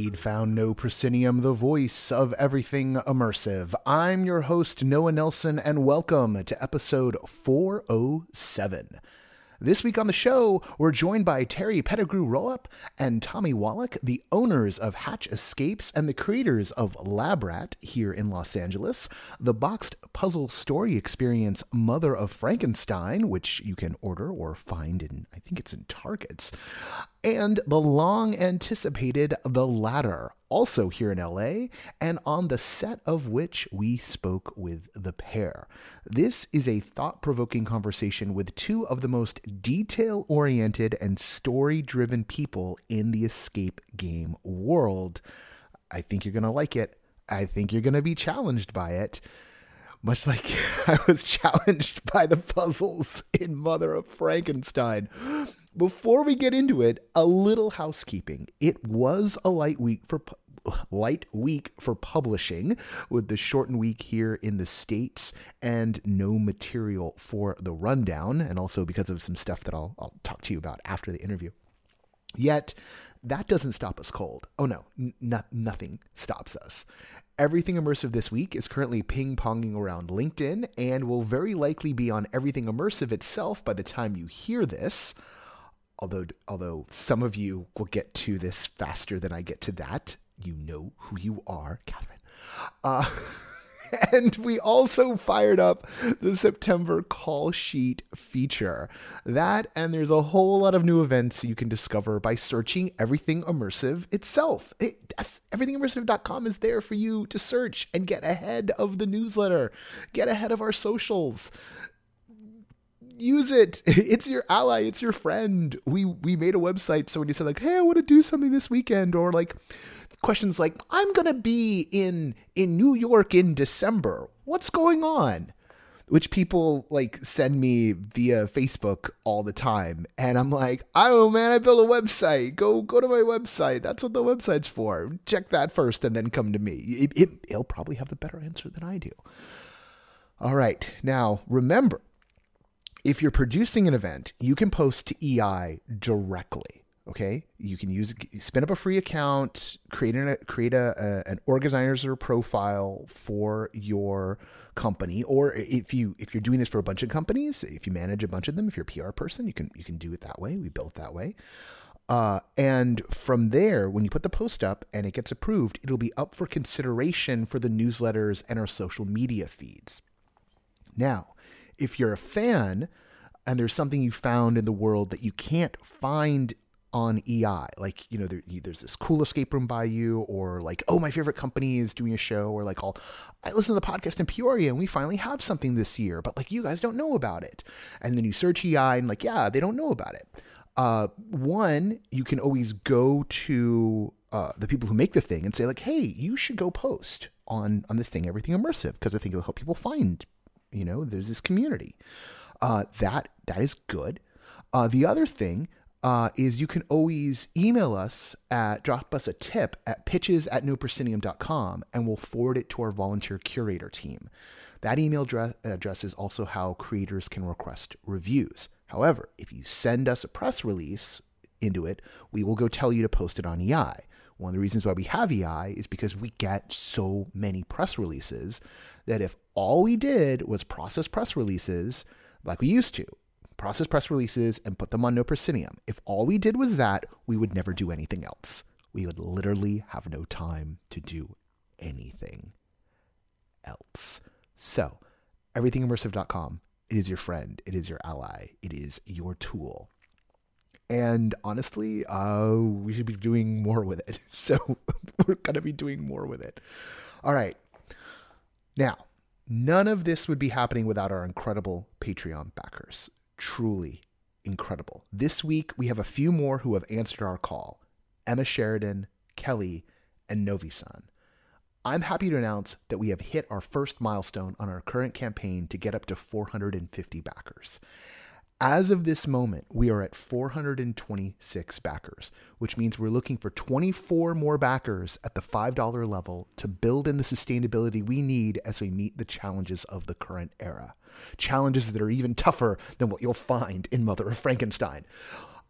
Indeed found No Proscenium, the voice of everything immersive. I'm your host, Noah Nelson, and welcome to episode 407. This week on the show, we're joined by Terry Pettigrew Rolapp and Tommy Wallach, the owners of Hatch Escapes and the creators of Lab Rat here in Los Angeles, the boxed puzzle story experience Mother of Frankenstein, which you can order or find in, I think it's in Targets, and the long anticipated The Ladder, also here in LA, and on the set of which we spoke with the pair. This is a thought provoking conversation with two of the most detail oriented and story driven people in the escape game world. I think you're going to like it. I think you're going to be challenged by it. Much like I was challenged by the puzzles in Mother of Frankenstein. Before we get into it, a little housekeeping. It was a light week for pu- light week for publishing with the shortened week here in the states and no material for the rundown and also because of some stuff that I'll I'll talk to you about after the interview. Yet, that doesn't stop us cold. Oh no, n- no- nothing stops us. Everything Immersive this week is currently ping ponging around LinkedIn and will very likely be on Everything Immersive itself by the time you hear this. Although, although some of you will get to this faster than I get to that, you know who you are, Catherine. Uh, and we also fired up the September call sheet feature. That and there's a whole lot of new events you can discover by searching Everything Immersive itself. It, everythingimmersive.com is there for you to search and get ahead of the newsletter, get ahead of our socials use it. It's your ally. It's your friend. We we made a website so when you say like, "Hey, I want to do something this weekend," or like questions like, "I'm gonna be in in New York in December. What's going on?" Which people like send me via Facebook all the time, and I'm like, "Oh man, I built a website. Go go to my website. That's what the website's for. Check that first, and then come to me. It, it, it'll probably have the better answer than I do." All right, now remember if you're producing an event, you can post to EI directly. Okay, you can use spin up a free account, create an create a, a an organizer profile for your company, or if you if you're doing this for a bunch of companies, if you manage a bunch of them, if you're a PR person, you can you can do it that way. We built that way. Uh, and from there, when you put the post up and it gets approved, it'll be up for consideration for the newsletters and our social media feeds. Now, if you're a fan and there's something you found in the world that you can't find on EI, like, you know, there, there's this cool escape room by you, or like, oh, my favorite company is doing a show, or like, I'll, I listen to the podcast in Peoria and we finally have something this year, but like, you guys don't know about it. And then you search EI and like, yeah, they don't know about it. Uh, one, you can always go to uh, the people who make the thing and say like, hey, you should go post on on this thing, everything immersive, because I think it'll help people find you know there's this community. Uh, that that is good. Uh, the other thing uh, is you can always email us at drop us a tip at pitches at noproscenium.com and we'll forward it to our volunteer curator team. That email address is also how creators can request reviews. However if you send us a press release into it we will go tell you to post it on ei one of the reasons why we have EI is because we get so many press releases that if all we did was process press releases like we used to, process press releases and put them on No Proscenium, if all we did was that, we would never do anything else. We would literally have no time to do anything else. So, everythingimmersive.com, it is your friend, it is your ally, it is your tool and honestly, uh, we should be doing more with it. So we're gonna be doing more with it. All right. Now, none of this would be happening without our incredible Patreon backers. Truly incredible. This week we have a few more who have answered our call: Emma Sheridan, Kelly, and Novi-san. I'm happy to announce that we have hit our first milestone on our current campaign to get up to 450 backers. As of this moment, we are at 426 backers, which means we're looking for 24 more backers at the $5 level to build in the sustainability we need as we meet the challenges of the current era. Challenges that are even tougher than what you'll find in Mother of Frankenstein.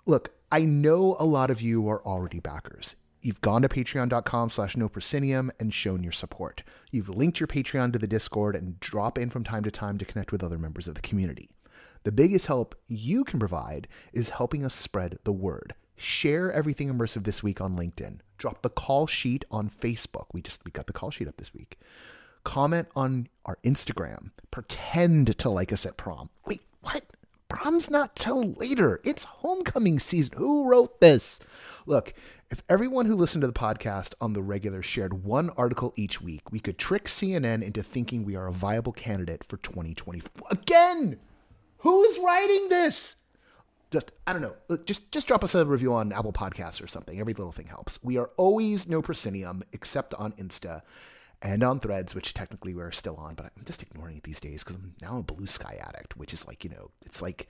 Look, I know a lot of you are already backers. You've gone to patreon.com slash no proscenium and shown your support. You've linked your Patreon to the Discord and drop in from time to time to connect with other members of the community. The biggest help you can provide is helping us spread the word. Share everything immersive this week on LinkedIn. Drop the call sheet on Facebook. We just we got the call sheet up this week. Comment on our Instagram. Pretend to like us at prom. Wait, what? Prom's not till later. It's homecoming season. Who wrote this? Look, if everyone who listened to the podcast on the regular shared one article each week, we could trick CNN into thinking we are a viable candidate for 2024. Again! Who's writing this? Just I don't know. Just just drop us a review on Apple Podcasts or something. Every little thing helps. We are always no proscenium except on Insta and on Threads, which technically we're still on, but I'm just ignoring it these days because I'm now a Blue Sky addict, which is like you know, it's like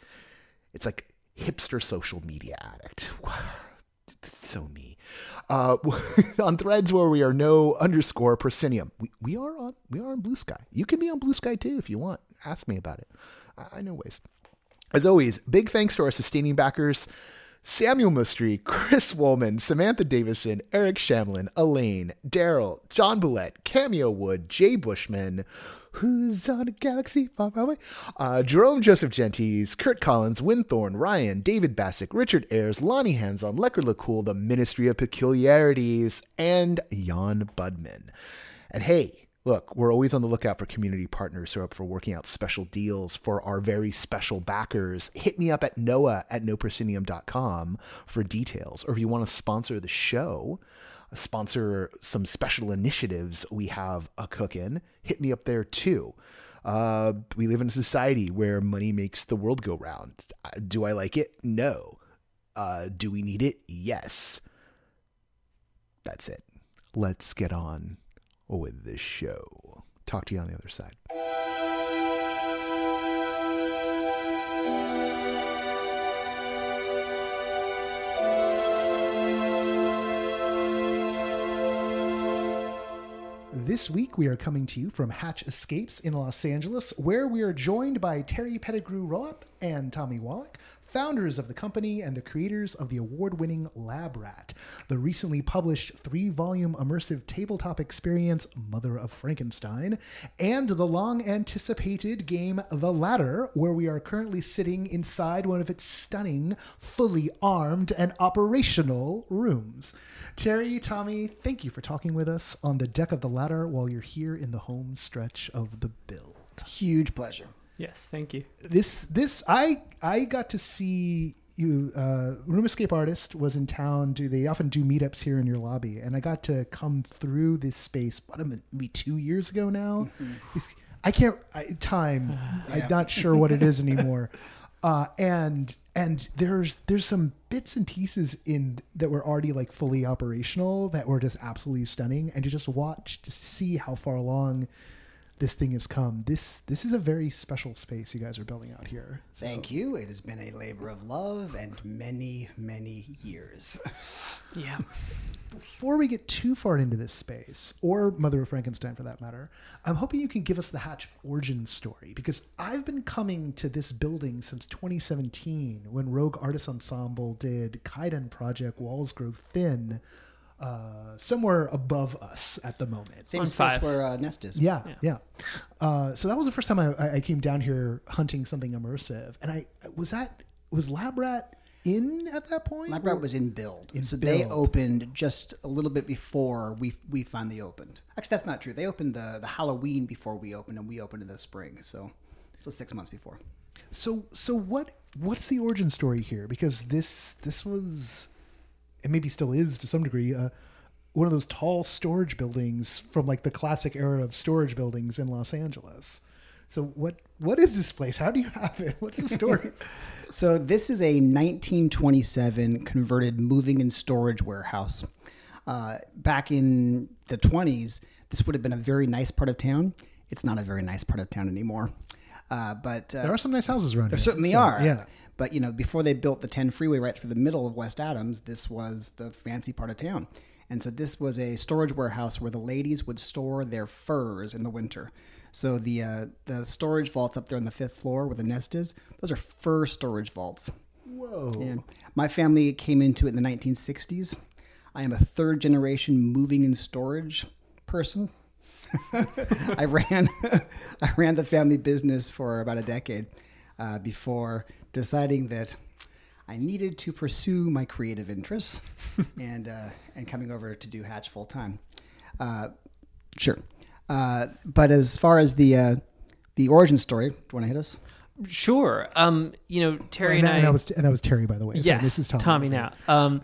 it's like hipster social media addict. So me. Uh, on threads where we are no underscore proscenium. We, we are on we are on Blue Sky. You can be on Blue Sky too if you want. Ask me about it. I, know ways. As always, big thanks to our sustaining backers. Samuel Mustry, Chris Woolman, Samantha Davison, Eric Shamlin, Elaine, Daryl, John Boulette, Cameo Wood, Jay Bushman, who's on a galaxy far, far away, uh, Jerome Joseph Gentis, Kurt Collins, Winthorn, Ryan, David Bassick, Richard Ayers, Lonnie Hanson, Lecker LeCool, The Ministry of Peculiarities, and Jan Budman. And hey, look, we're always on the lookout for community partners who are up for working out special deals for our very special backers. Hit me up at noah at noproscenium.com for details. Or if you want to sponsor the show, sponsor some special initiatives we have a cooking, hit me up there too. Uh, we live in a society where money makes the world go round. Do I like it? No. Uh, do we need it? Yes. That's it. Let's get on with this show. Talk to you on the other side. This week, we are coming to you from Hatch Escapes in Los Angeles, where we are joined by Terry Pettigrew Rolapp and Tommy Wallach, founders of the company and the creators of the award winning Lab Rat, the recently published three volume immersive tabletop experience Mother of Frankenstein, and the long anticipated game The Ladder, where we are currently sitting inside one of its stunning, fully armed, and operational rooms. Terry, Tommy, thank you for talking with us on the deck of the ladder while you're here in the home stretch of the build. Huge pleasure. Yes, thank you. This this I I got to see you uh Room Escape Artist was in town. Do they often do meetups here in your lobby? And I got to come through this space what maybe two years ago now. It's- I can't I, time. I'm not sure what it is anymore. Uh, and and there's there's some bits and pieces in that were already like fully operational that were just absolutely stunning and to just watch to see how far along this thing has come this this is a very special space you guys are building out here so Thank you. It has been a labor of love and many, many years. Yeah. before we get too far into this space or mother of frankenstein for that matter i'm hoping you can give us the hatch origin story because i've been coming to this building since 2017 when rogue artist ensemble did kaidan project walls grow thin uh, somewhere above us at the moment Same On space five. where uh, Nest is. Yeah, yeah. Uh, so that was the first time I, I- I came down here hunting something immersive, and I was that was Lab Rat in at that point. Lab Rat was in build. In so they opened just a little bit before we we finally opened. Actually, that's not true. They opened the, the Halloween before we opened, and we opened in the spring. So, so six months before. So so what what's the origin story here? Because this this was and maybe still is to some degree uh, one of those tall storage buildings from like the classic era of storage buildings in Los Angeles. So what what is this place? How do you have it? What's the story? So this is a 1927 converted moving and storage warehouse. Uh, back in the 20s, this would have been a very nice part of town. It's not a very nice part of town anymore. Uh, but uh, There are some nice houses around there here. certainly so, are. Yeah. But you know, before they built the 10 freeway right through the middle of West Adams, this was the fancy part of town. And so this was a storage warehouse where the ladies would store their furs in the winter. So the uh, the storage vaults up there on the fifth floor where the nest is, those are fur storage vaults. Whoa. And my family came into it in the 1960s. I am a third generation moving and storage person. I ran I ran the family business for about a decade uh, before deciding that I needed to pursue my creative interests and uh, and coming over to do Hatch full time. Uh, sure, uh, but as far as the uh, the origin story, do you want to hit us? Sure. Um, you know, Terry and, and, I. and that was and that was Terry, by the way. So yes, this is Tommy. Tommy now. Um,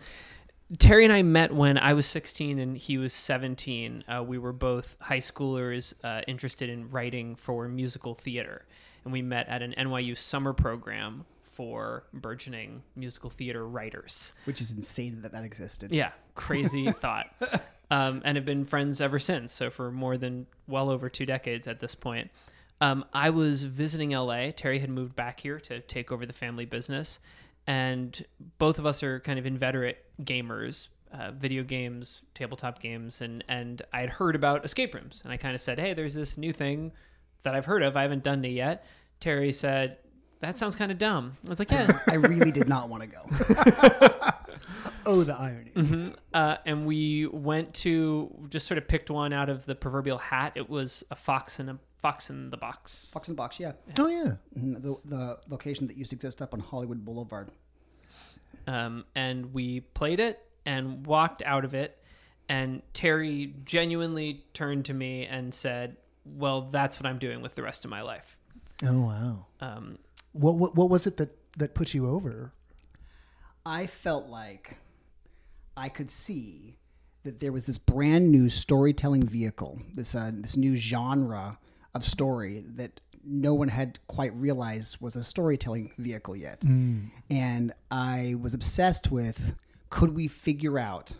Terry and I met when I was 16 and he was 17. Uh, we were both high schoolers uh, interested in writing for musical theater, and we met at an NYU summer program for burgeoning musical theater writers. Which is insane that that existed. Yeah, crazy thought. Um, and have been friends ever since. So for more than well over two decades at this point. Um, I was visiting LA. Terry had moved back here to take over the family business, and both of us are kind of inveterate gamers, uh, video games, tabletop games, and and I had heard about escape rooms, and I kind of said, "Hey, there's this new thing that I've heard of. I haven't done it yet." Terry said, "That sounds kind of dumb." I was like, "Yeah." I really did not want to go. Oh, the irony. Mm-hmm. Uh, and we went to just sort of picked one out of the proverbial hat. It was a fox in a fox in the box. Fox in the Box, yeah. Oh yeah. Mhm, The, the location that used to exist up on Hollywood Boulevard. Um, and we played it and walked out of it. And Terry genuinely turned to me and said, "Well, that's what I'm doing with the rest of my life." Oh wow. Um, What what what was it that that put you over? I felt like I could see that there was this brand new storytelling vehicle, this uh, this new genre of story that no one had quite realized was a storytelling vehicle yet. And I was obsessed with could we figure out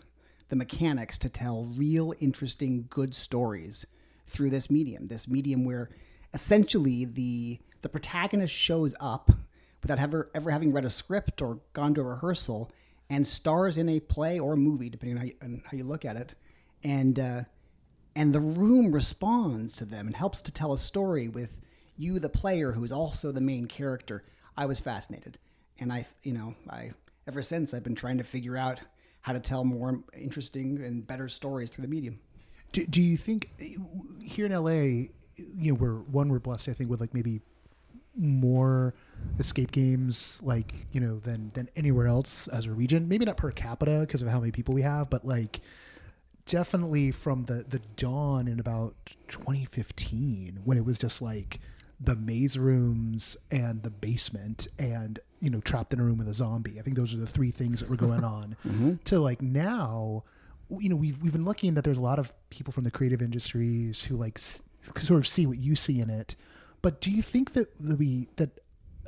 the mechanics to tell real interesting good stories through this medium, this medium where essentially the the protagonist shows up without ever ever having read a script or gone to a rehearsal and stars in a play or a movie, depending on how you, on how you look at it, and uh, and the room responds to them and helps to tell a story with you, the player, who is also the main character. I was fascinated, and I, you know, I ever since I've been trying to figure out how to tell more interesting and better stories through the medium. Do, do you think here in LA, you know, we're one we're blessed, I think, with like maybe more escape games like you know than than anywhere else as a region. Maybe not per capita because of how many people we have but like definitely from the the dawn in about 2015 when it was just like the maze rooms and the basement and you know trapped in a room with a zombie. I think those are the three things that were going on mm-hmm. to like now you know we've we've been lucky in that there's a lot of people from the creative industries who like s- sort of see what you see in it but do you think that, we that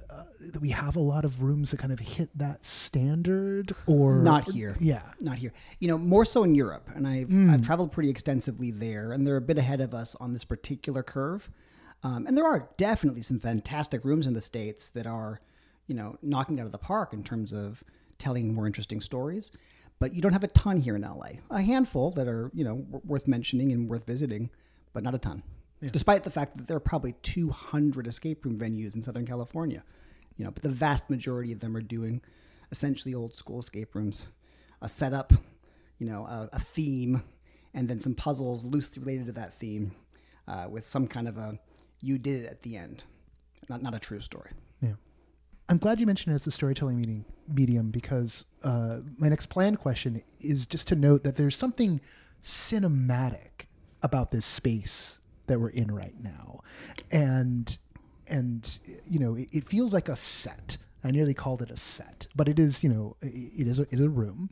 uh, that we have a lot of rooms that kind of hit that standard or Not here. yeah Not here. You know, more so in Europe, and I've I've traveled pretty extensively there, and they're a bit ahead of us on this particular curve. Um, and there are definitely some fantastic rooms in the states that are, you know, knocking out of the park in terms of telling more interesting stories. But you don't have a ton here in LA. A handful that are, you know, w- worth mentioning and worth visiting, but not a ton. Despite the fact that there are probably 200 escape room venues in Southern California, you know, but the vast majority of them are doing essentially old school escape rooms, a setup, you know, a, a theme, and then some puzzles loosely related to that theme, uh, with some kind of a you did it at the end, not not a true story. Yeah. I'm glad you mentioned it as a storytelling meeting, medium because uh, my next planned question is just to note that there's something cinematic about this space that we're in right now, and and you know it, it feels like a set. I nearly called it a set, but it is you know it is a, it is a room.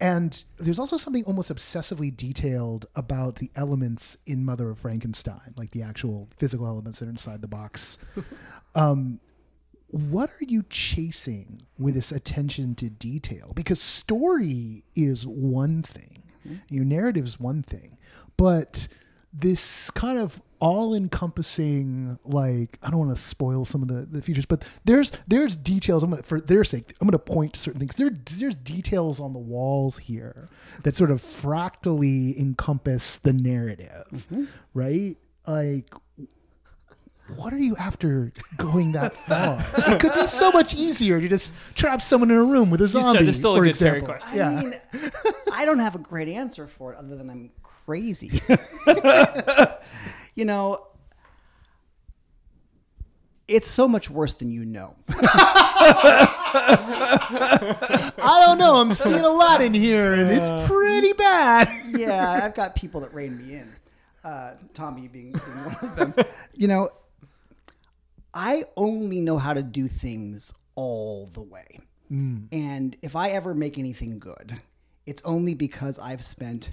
And there's also something almost obsessively detailed about the elements in Mother of Frankenstein, like the actual physical elements that are inside the box. um, what are you chasing with this attention to detail? Because story is one thing, your narrative is one thing, but this kind of all-encompassing like i don't want to spoil some of the, the features but there's there's details i'm gonna for their sake i'm gonna point to certain things there, there's details on the walls here that sort of fractally encompass the narrative mm-hmm. right like what are you after going that far? it could be so much easier to just trap someone in a room with a zombie. that's still a for good Terry example. question. Yeah. I mean, I don't have a great answer for it other than I'm crazy. you know, it's so much worse than you know. I don't know. I'm seeing a lot in here, and it's pretty bad. yeah, I've got people that rein me in. Uh, Tommy being, being one of them. You know, I only know how to do things all the way. And if I ever make anything good, it's only because I've spent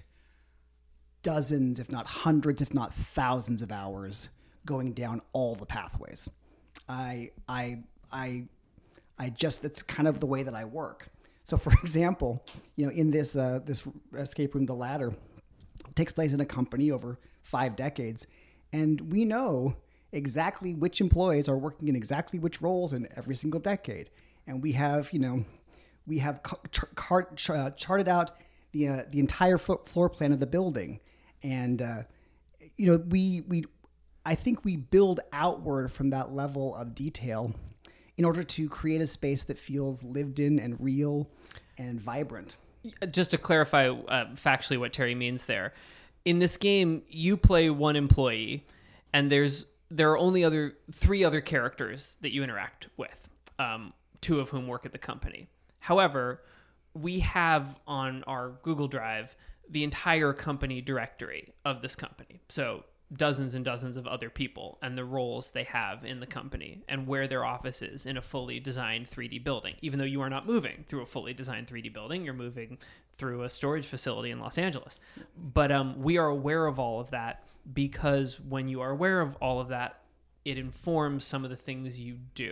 dozens, if not hundreds, if not thousands of hours going down all the pathways. I, I, I, I just that's kind of the way that I work. So, for example, you know, in this uh, this escape room, the ladder takes place in a company over five decades, and we know exactly which employees are working in exactly which roles in every single decade, and we have you know we have uh, charted out the uh, the entire floor plan of the building, and uh, you know we we I think we build outward from that level of detail in order to create a space that feels lived in and real and vibrant. just to clarify uh, factually what Terry means there, in this game you play one employee, and there's there are only other three other characters that you interact with, um, two of whom work at the company. However, we have on our Google Drive the entire company directory of this company. So dozens and dozens of other people and the roles they have in the company and where their office is in a fully designed 3D building. Even though you are not moving through a fully designed 3D building, you're moving through a storage facility in Los Angeles. But um, we are aware of all of that because when you are aware of all of that, it informs some of the things you do.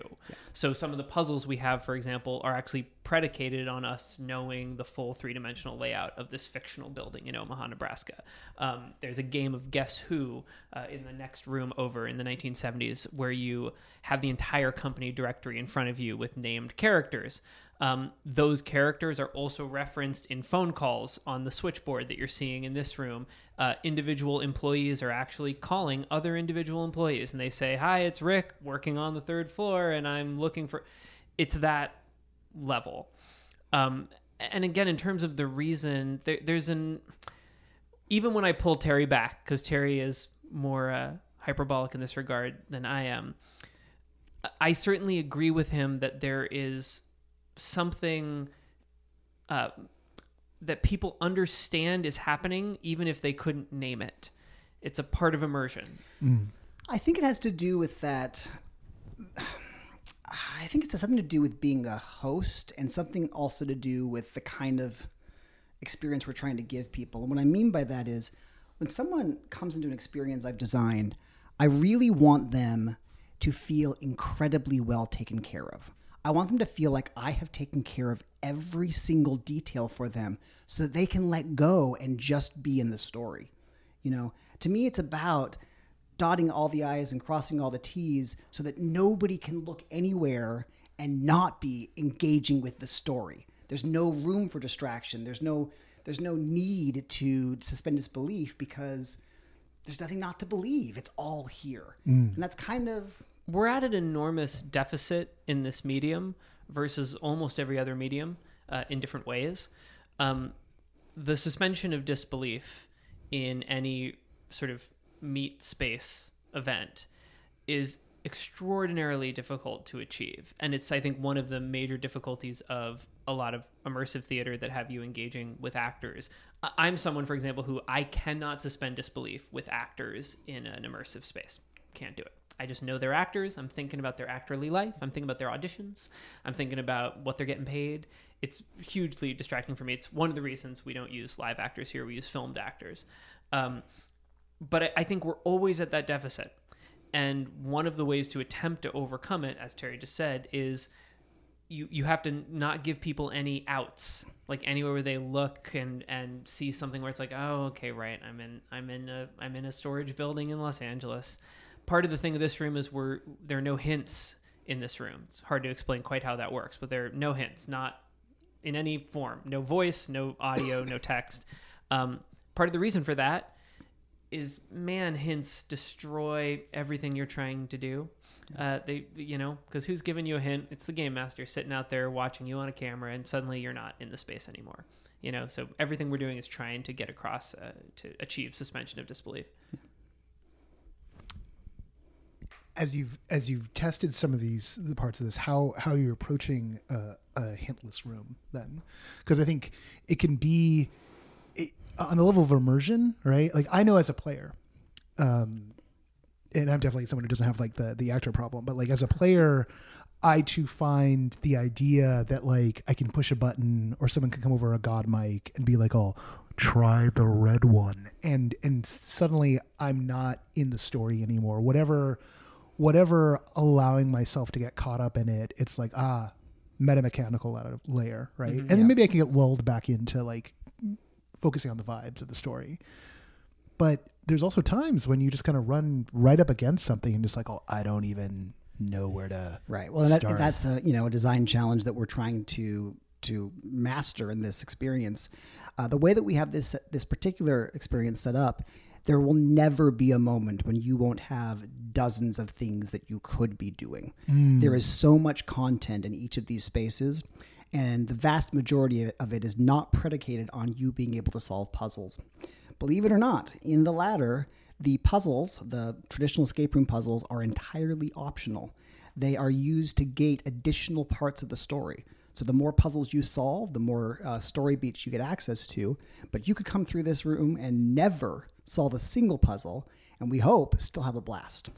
So some of the puzzles we have, for example, are actually predicated on us knowing the full three dimensional layout of this fictional building in Omaha, Nebraska. Um, there's a game of Guess Who uh, in the next room over in the 1970s where you have the entire company directory in front of you with named characters. Um, those characters are also referenced in phone calls on the switchboard that you're seeing in this room. Uh, individual employees are actually calling other individual employees and they say, Hi, it's Rick working on the third floor and I'm looking for. It's that level. Um, and again, in terms of the reason, there, there's an. Even when I pull Terry back, because Terry is more uh, hyperbolic in this regard than I am, I certainly agree with him that there is something uh, that people understand is happening, even if they couldn't name it. It's a part of immersion. I think it has to do with that. I think it's something to do with being a host and something also to do with the kind of experience we're trying to give people. And what I mean by that is when someone comes into an experience I've designed, I really want them to feel incredibly well taken care of. I want them to feel like I have taken care of every single detail for them so that they can let go and just be in the story. You know, to me, it's about dotting all the I's and crossing all the T's so that nobody can look anywhere and not be engaging with the story. There's no room for distraction. There's no there's no need to suspend disbelief because there's nothing not to believe. It's all here. Mm. And that's kind of we're at an enormous deficit in this medium versus almost every other medium uh, in different ways. Um, the suspension of disbelief in any sort of meet space event is extraordinarily difficult to achieve. And it's, I think, one of the major difficulties of a lot of immersive theater that have you engaging with actors. I'm someone, for example, who I cannot suspend disbelief with actors in an immersive space. Can't do it. I just know they're actors. I'm thinking about their actorly life. I'm thinking about their auditions. I'm thinking about what they're getting paid. It's hugely distracting for me. It's one of the reasons we don't use live actors here. We use filmed actors. Um, but I, I think we're always at that deficit. And one of the ways to attempt to overcome it, as Terry just said, is you you have to not give people any outs like anywhere where they look and and see something where it's like oh okay right i'm in i'm in a i'm in a storage building in los angeles part of the thing of this room is where there are no hints in this room it's hard to explain quite how that works but there are no hints not in any form no voice no audio no text um, part of the reason for that is man hints destroy everything you're trying to do uh, they, you know, because who's giving you a hint? It's the game master sitting out there watching you on a camera, and suddenly you're not in the space anymore. You know, so everything we're doing is trying to get across uh, to achieve suspension of disbelief. As you've as you've tested some of these the parts of this, how how you're approaching a, a hintless room then? Because I think it can be it, on the level of immersion, right? Like I know as a player, um, and I'm definitely someone who doesn't have like the the actor problem, but like as a player, I too find the idea that like I can push a button or someone can come over a god mic and be like, "Oh, try the red one," and and suddenly I'm not in the story anymore. Whatever, whatever, allowing myself to get caught up in it, it's like ah, meta mechanical layer, right? Mm-hmm. and then maybe I can get lulled back into like focusing on the vibes of the story, but there's also times when you just kind of run right up against something and just like, oh, I don't even know where to. Right. Well, that, that's a you know a design challenge that we're trying to to master in this experience. Uh, the way that we have this this particular experience set up, there will never be a moment when you won't have dozens of things that you could be doing. Mm. There is so much content in each of these spaces. And the vast majority of it is not predicated on you being able to solve puzzles. Believe it or not, in the ladder, the puzzles, the traditional escape room puzzles, are entirely optional. They are used to gate additional parts of the story. So the more puzzles you solve, the more uh, story beats you get access to. But you could come through this room and never solve a single puzzle, and we hope still have a blast.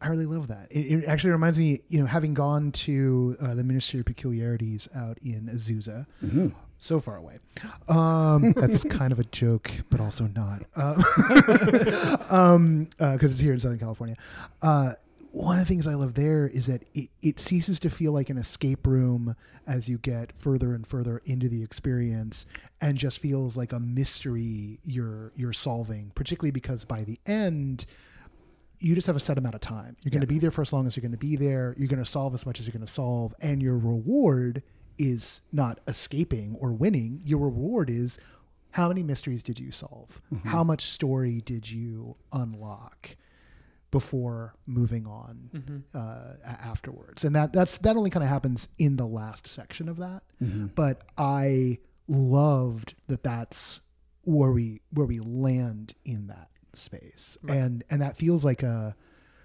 I really love that. It, it, actually reminds me, you know, having gone to uh, the Ministry of Peculiarities out in Azusa, mm-hmm so far away. Um, that's kind of a joke, but also not, because uh, um, uh, it's here in Southern California. One of the things I love there is that it, it ceases to feel like an escape room as you get further and further into the experience, and just feels like a mystery you're you're solving. Particularly because by the end, you just have a set amount of time. You're going to be there for as long as you're going to be there. You're going to solve as much as you're going to solve, and your reward is not escaping or winning. Your reward is how many mysteries did you solve? Mm-hmm. How much story did you unlock before moving on mm-hmm. uh, afterwards? And that that's that only kind of happens in the last section of that. Mm-hmm. But I loved that that's where we where we land in that space, right. and and that feels like a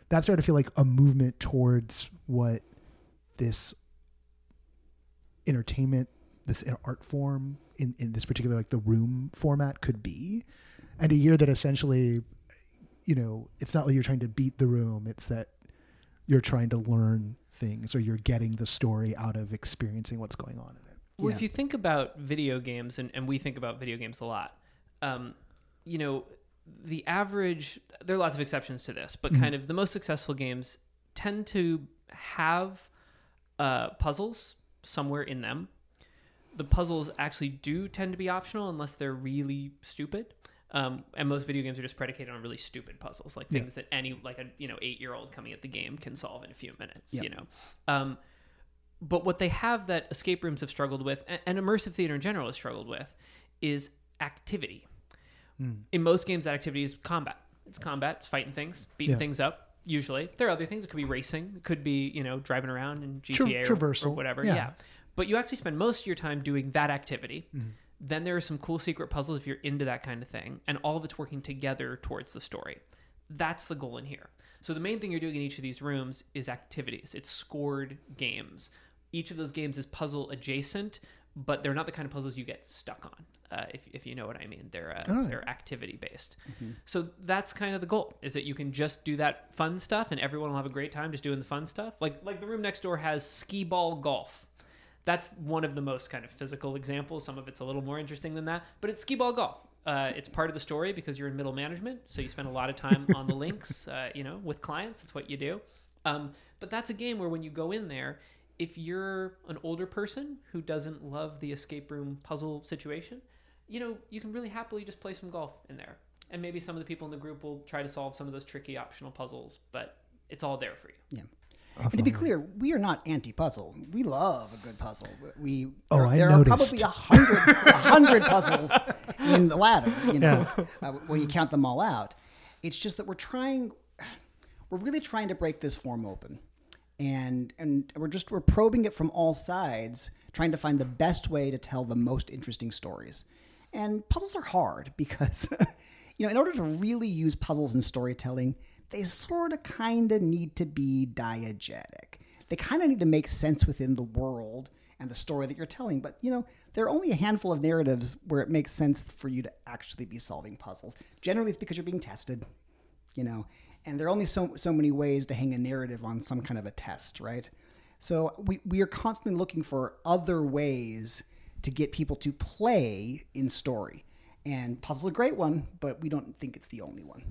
that started to feel like a movement towards what this entertainment, this art form in, in this particular like the room format could be, and a year that essentially, you know, it's not like you're trying to beat the room; it's that you're trying to learn things or you're getting the story out of experiencing what's going on in it. Well, yeah. if you think about video games, and, and we think about video games a lot, um, you know, the average, there are lots of exceptions to this, but mm-hmm. kind of the most successful games tend to have uh, puzzles somewhere in them. The puzzles actually do tend to be optional unless they're really stupid. Um, and most video games are just predicated on really stupid puzzles, like things yeah. that any like a you know eight year old coming at the game can solve in a few minutes. You know, um, but what they have that escape rooms have struggled with, and, and immersive theater in general has struggled with, is activity. Mm. In most games, that activity is combat. It's combat. It's fighting things, beating yeah. things up. Usually, there are other things. It could be racing. It could be you know driving around in GTA Tra- Or, or whatever. Yeah. yeah. But you actually spend most of your time doing that activity. Mm-hmm. Then there are some cool secret puzzles if you're into that kind of thing, and all of it's working together towards the story. That's the goal in here. So the main thing you're doing in each of these rooms is activities. It's scored games. Each of those games is puzzle adjacent, but they're not the kind of puzzles you get stuck on. Uh, if, if you know what I mean, they're uh, oh. they're activity based. Mm-hmm. So that's kind of the goal: is that you can just do that fun stuff, and everyone will have a great time just doing the fun stuff. Like like the room next door has skee ball golf. That's one of the most kind of physical examples. Some of it's a little more interesting than that, but it's skee ball golf. Uh, it's part of the story because you're in middle management, so you spend a lot of time on the links, uh, you know, with clients. It's what you do. Um, but that's a game where when you go in there, if you're an older person who doesn't love the escape room puzzle situation, you know, you can really happily just play some golf in there. And maybe some of the people in the group will try to solve some of those tricky optional puzzles, but it's all there for you. Yeah. And to be clear, we are not anti-puzzle. We love a good puzzle. We Oh, there, I there noticed. are probably a hundred, a hundred puzzles in the ladder. You know, uh, when you count them all out. It's just that we're trying, we're really trying to break this form open, and and we're just we're probing it from all sides, trying to find the best way to tell the most interesting stories. And puzzles are hard because, you know, in order to really use puzzles in storytelling, they sort of kind of need to be diegetic. They kind of need to make sense within the world and the story that you're telling. But, you know, there are only a handful of narratives where it makes sense for you to actually be solving puzzles. Generally, it's because you're being tested, you know, and there are only so, so many ways to hang a narrative on some kind of a test, right? So we, we are constantly looking for other ways to get people to play in story. And puzzle's a great one, but we don't think it's the only one.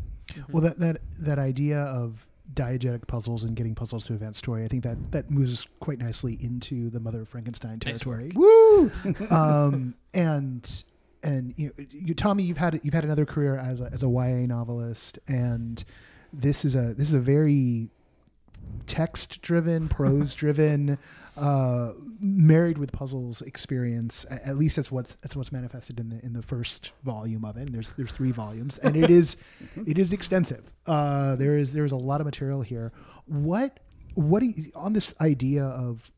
Well, that that that idea of diegetic puzzles and getting puzzles to advance story, I think that that moves us quite nicely into the Mother of Frankenstein Nice territory. Woo! um, and and you, know, you, Tommy, you've had you've had another career as a, as a YA novelist, and this is a this is a very text driven, prose driven, uh, married with puzzles experience. At least that's what's that's what's manifested in the in the first volume of it. And there's there's three volumes, and it is it is extensive. Uh, there is there is a lot of material here. What what do you, on this idea of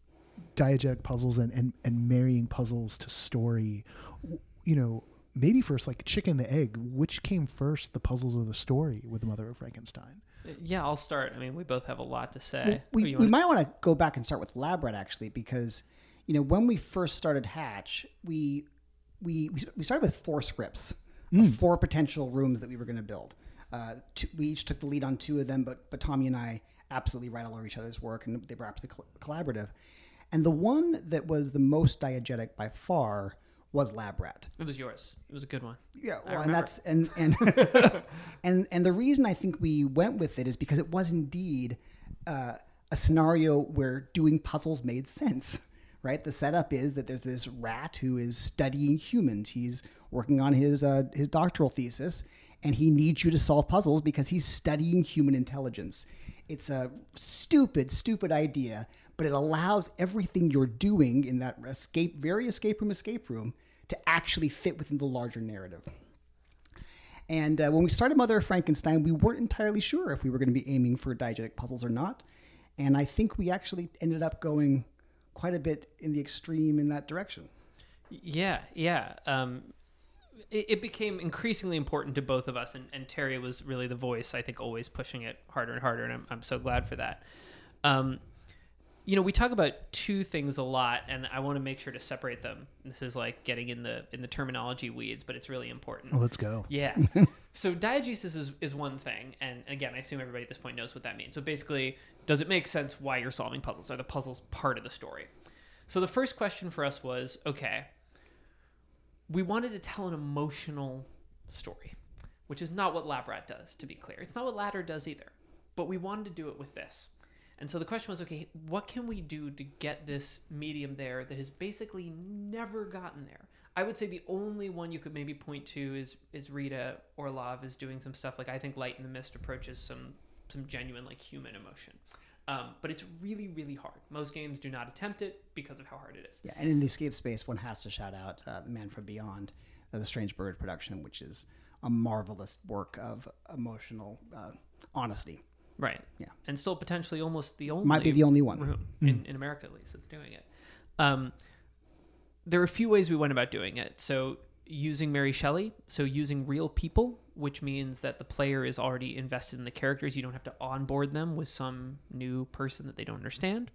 diegetic puzzles and, and, and marrying puzzles to story, you know, maybe first like chicken and the egg, which came first, the puzzles or the story with the mother of Frankenstein? Yeah, I'll start. I mean, we both have a lot to say. we, What do you we wanna- might want to go back and start with Lab Rat actually because you know when we first started Hatch we we we started with four scripts of four potential rooms that we were going to build. Uh, two, we each took the lead on two of them, but but Tommy and I absolutely write all over each other's work, and they were absolutely col- collaborative. And the one that was the most diegetic by far was Lab Rat. It was yours. It was a good one. Yeah, well, and that's and and and and the reason I think we went with it is because it was indeed uh, a scenario where doing puzzles made sense. Right, the setup is that there's this rat who is studying humans. He's working on his uh, his doctoral thesis, and he needs you to solve puzzles because he's studying human intelligence. It's a stupid, stupid idea, but it allows everything you're doing in that escape, very escape room, escape room, to actually fit within the larger narrative. And uh, when we started Mother of Frankenstein, we weren't entirely sure if we were going to be aiming for diegetic puzzles or not. And I think we actually ended up going quite a bit in the extreme in that direction. Yeah, yeah. Um, it, it became increasingly important to both of us, and, and Terry was really the voice, I think, always pushing it harder and harder, and I'm, I'm so glad for that. Um, you know, we talk about two things a lot, and I want to make sure to separate them. This is like getting in the in the terminology weeds, but it's really important. Well, let's go. Yeah. so diegesis is, is one thing, and again, I assume everybody at this point knows what that means. So basically, does it make sense why you're solving puzzles? Are the puzzles part of the story? So the first question for us was, okay, we wanted to tell an emotional story, which is not what Lab Rat does, to be clear. It's not what Ladder does either. But we wanted to do it with this. And so the question was, okay, what can we do to get this medium there that has basically never gotten there? I would say the only one you could maybe point to is is Rita Orlov is doing some stuff like I think Light in the Mist approaches some some genuine like human emotion. Um, but it's really really hard. Most games do not attempt it because of how hard it is. Yeah, and in the escape space, one has to shout out uh, The Man from Beyond, uh, the Strange Bird production, which is a marvelous work of emotional uh, honesty. Right. Yeah. And still potentially almost the only Might be the only one. room in, in America at least that's doing it. Um, there are a few ways we went about doing it. So using Mary Shelley, so using real people, which means that the player is already invested in the characters. You don't have to onboard them with some new person that they don't understand.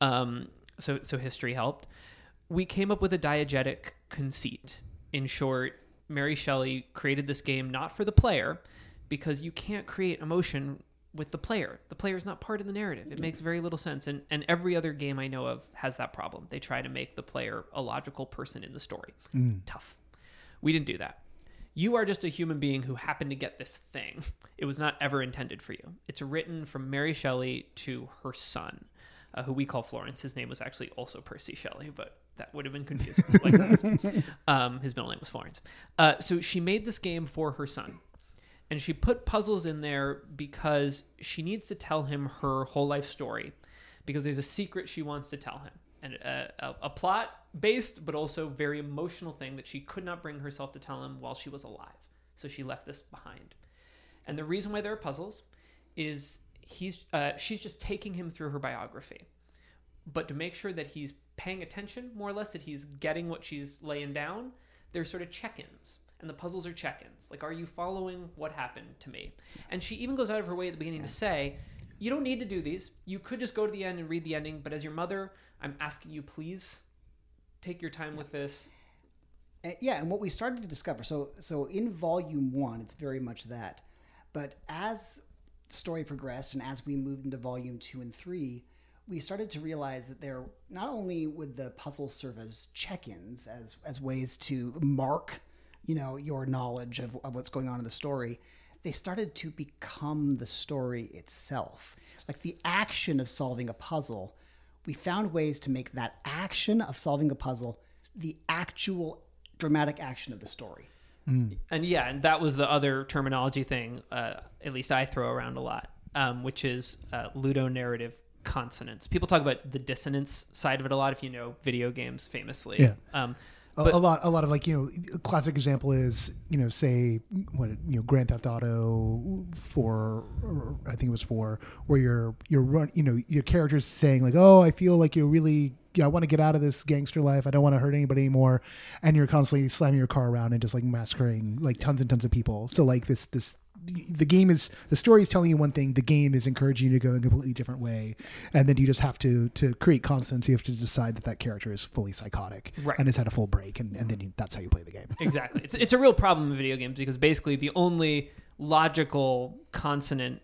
Um, so so history helped. We came up with a diegetic conceit. In short, Mary Shelley created this game not for the player, because you can't create emotion with the player. The player is not part of the narrative. It makes very little sense. And, and every other game I know of has that problem. They try to make the player a logical person in the story. Tough. We didn't do that. You are just a human being who happened to get this thing. It was not ever intended for you. It's written from Mary Shelley to her son. uh, who we call Florence. His name was actually also Percy Shelley, but that would have been confusing. like um, his middle name was Florence. Uh, so she made this game for her son. And she put puzzles in there because she needs to tell him her whole life story because there's a secret she wants to tell him. And a, a, a plot based, but also very emotional thing that she could not bring herself to tell him while she was alive. So she left this behind. And the reason why there are puzzles is he's uh, she's just taking him through her biography, but to make sure that he's paying attention more or less, that he's getting what she's laying down. There's sort of check-ins, and the puzzles are check-ins. Like, are you following what happened to me? And she even goes out of her way at the beginning to say, you don't need to do these. You could just go to the end and read the ending. But as your mother, I'm asking you, please take your time with this. Uh, yeah, and what we started to discover. So, so in volume one, it's very much that. But as the story progressed, and as we moved into volume two and three, we started to realize that there not only would the puzzles serve as check-ins, as as ways to mark, you know, your knowledge of, of what's going on in the story. They started to become the story itself. Like the action of solving a puzzle, we found ways to make that action of solving a puzzle the actual dramatic action of the story. And yeah, and that was the other terminology thing, uh, at least I throw around a lot, um, which is uh, ludonarrative consonance. People talk about the dissonance side of it a lot if you know video games famously. Yeah. Um, A, But- a lot, a lot of like you know, a classic example is you know, say what you know, Grand Theft Auto for, I think it was for, where you're you're run, you know, your character's saying like, oh, I feel like you're really, yeah, I want to get out of this gangster life. I don't want to hurt anybody anymore, and you're constantly slamming your car around and just like massacring like tons and tons of people. So like this this. The game is the story is telling you one thing. The game is encouraging you to go in a completely different way, and then you just have to to create constants. You have to decide that that character is fully psychotic Right. and has had a full break, and, and then you, that's how you play the game. exactly. It's, it's a real problem in video games because basically the only logical consonant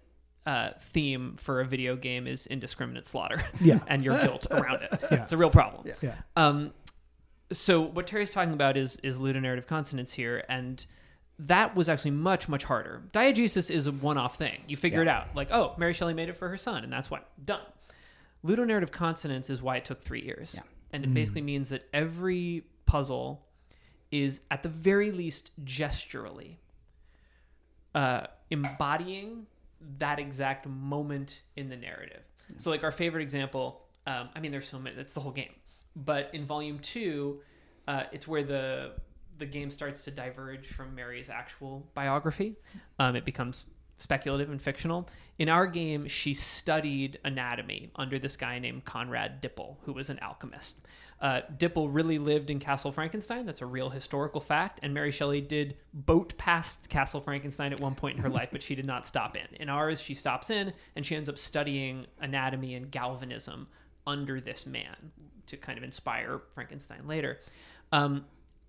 uh, theme for a video game is indiscriminate slaughter. Yeah. and your guilt around it. Yeah. It's a real problem. Yeah. Um, so what Terry's talking about is is ludonarrative consonance here, and that was actually much much harder. Diegesis is a one-off thing. You figure it out, like oh, Mary Shelley made it for her son, and that's why done. Ludonarrative consonance is why it took three years, Yeah. and it basically means that every puzzle is at the very least gesturally uh, embodying that exact moment in the narrative. So, like our favorite example, um, I mean, there's so many. That's the whole game. But in volume two, uh, it's where the the game starts to diverge from Mary's actual biography. Um, it becomes speculative and fictional. In our game, she studied anatomy under this guy named Konrad Dippel, who was an alchemist. Uh, Dippel really lived in Castle Frankenstein. That's a real historical fact. And Mary Shelley did boat past Castle Frankenstein at one point in her life, but she did not stop in. In ours, she stops in and she ends up studying anatomy and galvanism under this man to kind of inspire Frankenstein later. Um,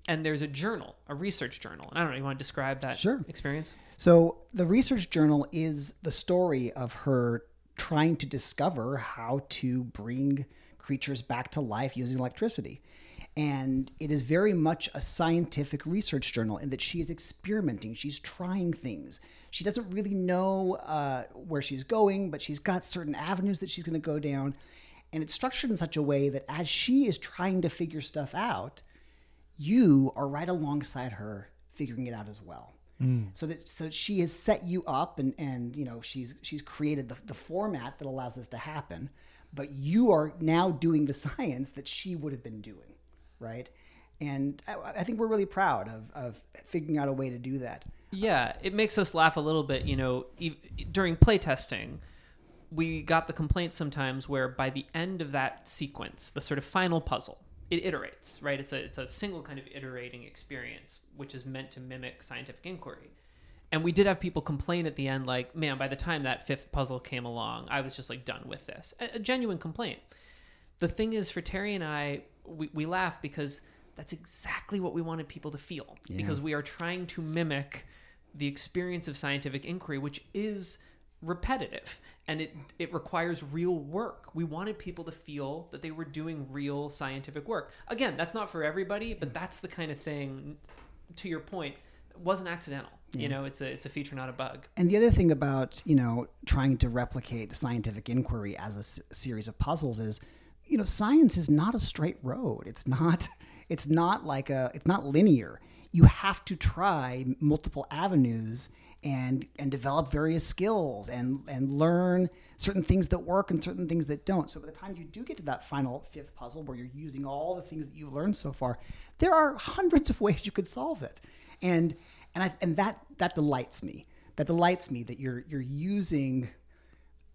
and there's a journal, a research journal. And I don't know, you want to describe that Sure. experience? So the research journal is the story of her trying to discover how to bring creatures back to life using electricity. And it is very much a scientific research journal in that she is experimenting. She's trying things. She doesn't really know uh, where she's going, but she's got certain avenues that she's going to go down. And it's structured in such a way that as she is trying to figure stuff out, you are right alongside her figuring it out as well. Mm. So that so she has set you up and and you know she's she's created the, the format that allows this to happen, but you are now doing the science that she would have been doing, right? And I, I think we're really proud of of figuring out a way to do that. Yeah, it makes us laugh a little bit. You know, e- during playtesting, we got the complaint sometimes where by the end of that sequence, the sort of final puzzle, it iterates, right? It's a it's a single kind of iterating experience, which is meant to mimic scientific inquiry. And we did have people complain at the end, like, "Man, by the time that fifth puzzle came along, I was just like done with this." A, a genuine complaint. The thing is, for Terry and I, we, we laugh because that's exactly what we wanted people to feel. Because we are trying to mimic the experience of scientific inquiry, which is repetitive and it, it requires real work. We wanted people to feel that they were doing real scientific work. Again, that's not for everybody, but that's the kind of thing, to your point, wasn't accidental. You know, it's a it's a feature, not a bug. And the other thing about you know trying to replicate scientific inquiry as a s- series of puzzles is, you know, science is not a straight road. It's not. It's not like a. It's not linear. You have to try multiple avenues and and develop various skills and and learn certain things that work and certain things that don't. So by the time you do get to that final fifth puzzle where you're using all the things that you've learned so far, there are hundreds of ways you could solve it. And and I and that that delights me. That delights me that you're you're using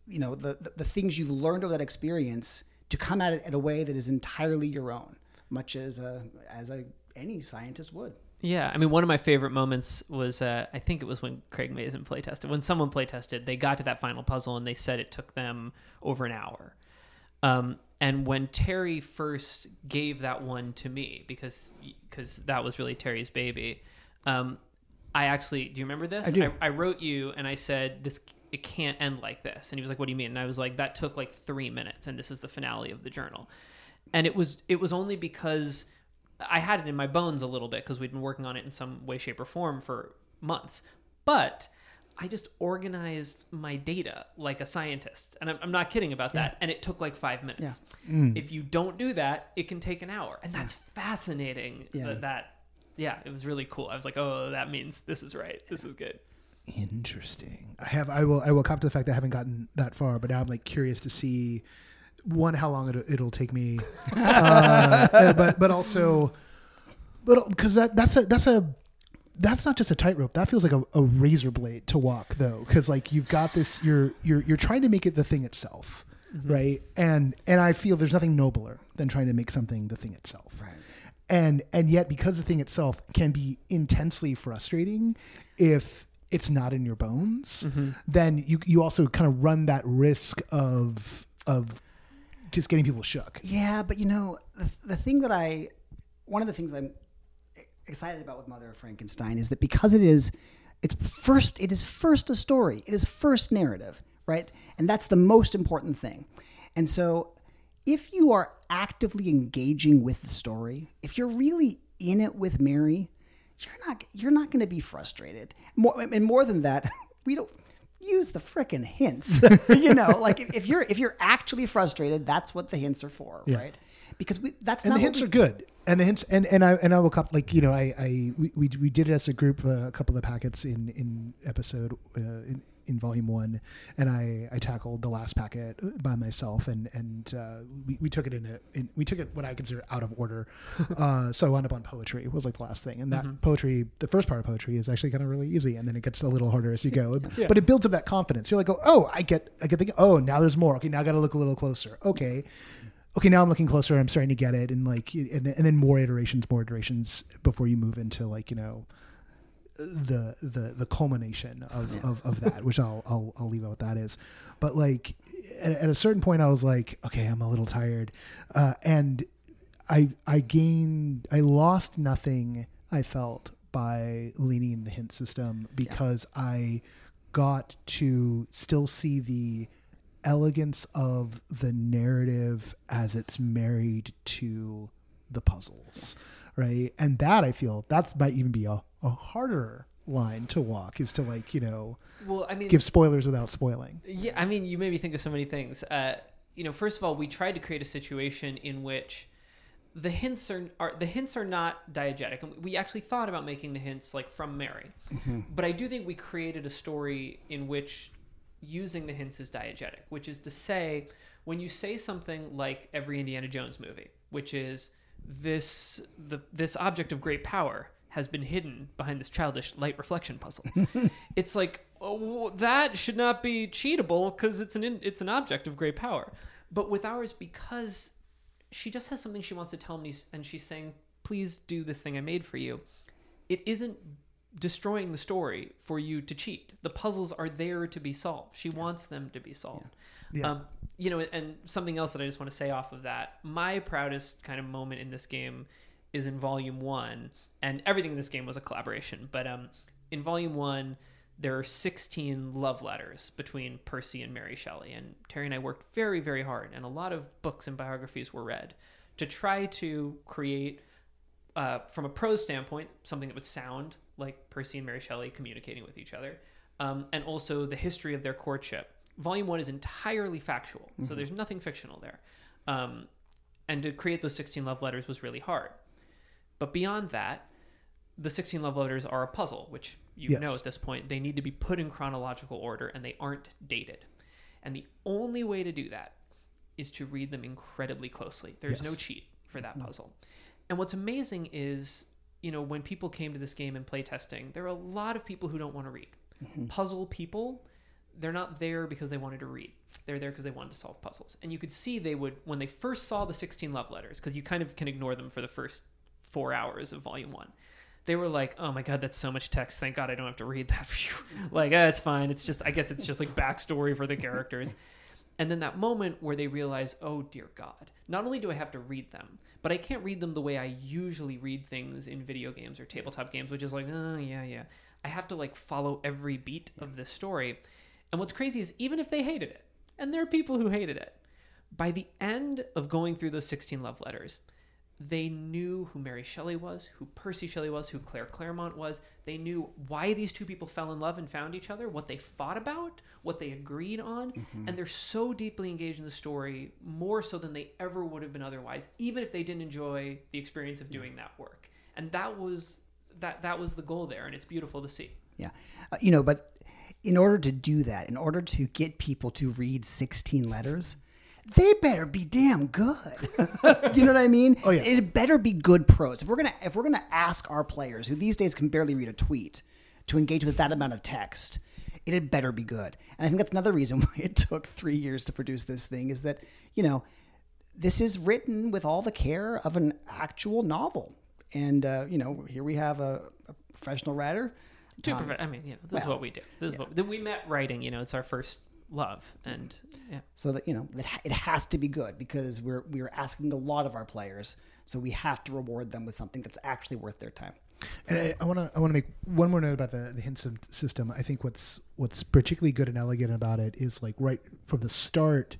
you know the, the, the things you've learned over that experience to come at it in a way that is entirely your own, much as a, as a, any scientist would. Yeah, I mean, one of my favorite moments was uh, I think it was when Craig Mazin playtested. When someone playtested, they got to that final puzzle and they said it took them over an hour. Um, and when Terry first gave that one to me, because because that was really Terry's baby, um, I actually do you remember this? I do. I, I wrote you and I said this it can't end like this, and he was like, "What do you mean?" And I was like, "That took like three minutes, and this is the finale of the journal." And it was it was only because I had it in my bones a little bit because we'd been working on it in some way, shape, or form for months. But I just organized my data like a scientist. And I'm, I'm not kidding about that. And it took like five minutes. Mm. If you don't do that, it can take an hour. And that's fascinating. Uh, yeah. That, that, yeah, it was really cool. I was like, oh, that means this is right. This is good. Interesting. I have. I will. I will cop to the fact that I haven't gotten that far, but now I'm like curious to see one how long it, it'll take me, uh, but but also, but because that that's a that's a that's not just a tightrope. That feels like a, a razor blade to walk though, because like you've got this. You're you're you're trying to make it the thing itself, right? And and I feel there's nothing nobler than trying to make something the thing itself. Right. And and yet because the thing itself can be intensely frustrating if it's not in your bones, then you you also kind of run that risk of of just getting people shook. Yeah, but you know, the, the thing that I, one of the things I'm excited about with Mother of Frankenstein is that because it is, it's first, it is first a story, it is first narrative, right? And that's the most important thing. And so, if you are actively engaging with the story, if you're really in it with Mary, you're not you're not going to be frustrated. More and more than that, we don't use the frickin' hints. you know, like if, if you're if you're actually frustrated, that's what the hints are for, right? Because we that's and not the hints we- are good and the hints and and i and i will cop like you know i i we, we, we did it as a group uh, a couple of packets in in episode uh, in, in volume one and i i tackled the last packet by myself and and uh, we, we took it in, a, in we took it what i consider out of order. Uh so i wound up on poetry was like the last thing and that poetry the first part of poetry is actually kind of really easy and then it gets a little harder as you go. But it builds up that confidence. You're like oh i get i get the, oh now there's more. Okay now i gotta look a little closer. Okay. Okay, now I'm looking closer. I'm starting to get it, and like, and and then more iterations, more iterations before you move into like you know the the the culmination of, of, of that, which I'll, I'll I'll leave out what that is. But like at, at a certain point, I was like, okay, I'm a little tired, uh, and I I gained I lost nothing. I felt by leaning in the hint system because I got to still see the elegance of the narrative as it's married to the puzzles right and that i feel that might even be a, a harder line to walk is to like you know Well, I mean, give spoilers without spoiling Yeah, I mean, you made me think of so many things. Uh, you know, first of all, we tried to create a situation in which the hints are, are the hints are not diegetic, and we actually thought about making the hints like from Mary. But I do think we created a story in which using the hints is diegetic, which is to say, when you say something like every Indiana Jones movie, which is this the this object of great power has been hidden behind this childish light reflection puzzle. it's like oh, that should not be cheatable because it's an in, it's an object of great power. But with ours, because she just has something she wants to tell me, and she's saying, "Please do this thing I made for you." It isn't destroying the story for you to cheat. The puzzles are there to be solved. She wants them to be solved. Yeah. Um, you know, and something else that I just want to say off of that. My proudest kind of moment in this game is in Volume One, and everything in this game was a collaboration. But um, in Volume One, there are 16 love letters between Percy and Mary Shelley, and Terry and I worked very, very hard, and a lot of books and biographies were read to try to create uh, from a prose standpoint, something that would sound like Percy and Mary Shelley communicating with each other, um, and also the history of their courtship. Volume one is entirely factual, so mm-hmm. there's nothing fictional there. Um, and to create those 16 love letters was really hard. But beyond that, the 16 love letters are a puzzle, which you Yes. know at this point. They need to be put in chronological order and they aren't dated. And the only way to do that is to read them incredibly closely. There's no cheat for that mm-hmm. puzzle. And what's amazing is, you know, when people came to this game and playtesting, there are a lot of people who don't want to read. Mm-hmm. Puzzle people, they're not there because they wanted to read. They're there because they wanted to solve puzzles. And you could see they would, when they first saw the 16 love letters, because you kind of can ignore them for the first four hours of volume one. They were like, "Oh my god, that's so much text. Thank God I don't have to read that." Like, eh, it's fine. It's just, I guess it's just like backstory for the characters. And then that moment where they realize, oh dear God, not only do I have to read them, but I can't read them the way I usually read things in video games or tabletop games, which is like, oh yeah, yeah. I have to like follow every beat of this story. And what's crazy is even if they hated it, and there are people who hated it, by the end of going through those 16 love letters, they knew who Mary Shelley was, who Percy Shelley was, who Claire Clairmont was. They knew why these two people fell in love and found each other, what they fought about, what they agreed on, and they're so deeply engaged in the story, more so than they ever would have been otherwise, even if they didn't enjoy the experience of doing that work. And that was that that was the goal there, and it's beautiful to see. Yeah. Uh, you know, but in order to do that, in order to get people to read 16 letters, they better be damn good. you know what I mean? Oh, yeah. It better be good prose. If we're gonna if we're gonna ask our players, who these days can barely read a tweet, to engage with that amount of text, it had better be good. And I think that's another reason why it took three years to produce this thing is that, you know, this is written with all the care of an actual novel. And uh, you know, here we have a, a professional writer. Two prof- I mean, you know, this is what we do. This is what we met writing. You know, it's our first love, and yeah. so that you know that ha- it has to be good because we're we're asking a lot of our players so we have to reward them with something that's actually worth their time And I- I want to I want to make one more note about the the hint system. I think what's what's particularly good and elegant about it is like right from the start,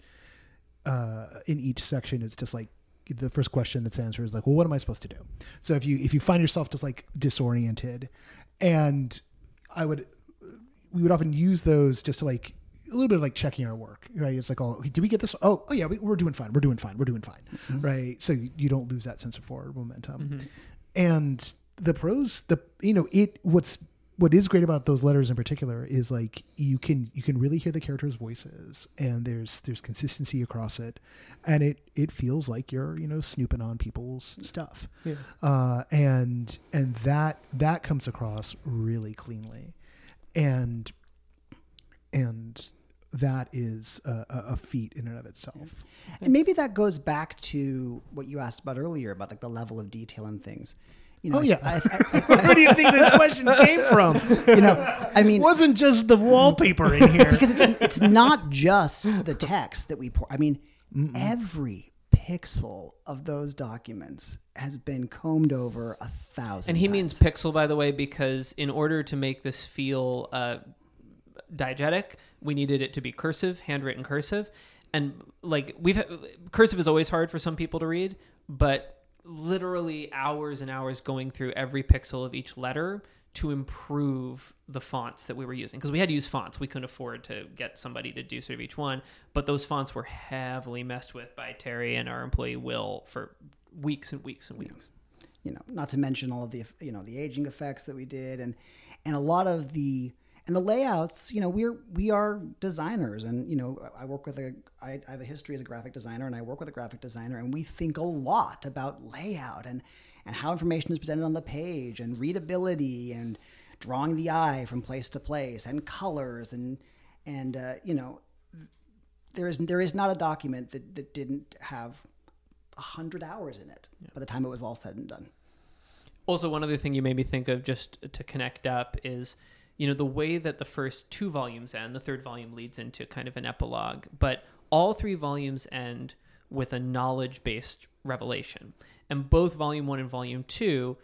uh, in each section, it's just like the first question that's answered is like, well, what am I supposed to do? So if you if you find yourself just like disoriented, and I would we would often use those just to like a little bit of like checking our work, right? It's like, oh, did we get this? Oh, oh yeah, we, we're doing fine. We're doing fine. We're doing fine, mm-hmm. right? So you don't lose that sense of forward momentum. Mm-hmm. And the prose, the you know, it what's what is great about those letters in particular is like you can you can really hear the characters' voices, and there's there's consistency across it, and it it feels like you're you know snooping on people's stuff, uh, and and that that comes across really cleanly, and and that is a, a a feat in and of itself. and maybe that goes back to what you asked about earlier about like the level of detail and things you know Oh yeah, I, I, where do you think this question came from? you know i mean It wasn't just the wallpaper in here. because it's it's not just the text that we pour i mean every pixel of those documents has been combed over a thousand And he times. means pixel, by the way, because in order to make this feel uh, diegetic, we needed it to be cursive, handwritten cursive, and like we've cursive is always hard for some people to read, but literally hours and hours going through every pixel of each letter to improve the fonts that we were using. Because we had to use fonts. We couldn't afford to get somebody to do sort of each one but those fonts were heavily messed with by terry and our employee will for weeks and weeks and weeks. You know, not to mention all of the you know the aging effects that we did, and and a lot of the and the layouts. You know, we're we are designers, and you know, I work with a I, I have a history as a graphic designer, and I work with a graphic designer, and we think a lot about layout and and how information is presented on the page, and readability, and drawing the eye from place to place, and colors, and and uh, you know, there is there is not a document that that didn't have a hundred hours in it by the time it was all said and done. Also, one other thing you made me think of just to connect up is, you know, the way that the first two volumes end, the third volume leads into kind of an epilogue, but all three volumes end with a knowledge based revelation. And both volume one and volume two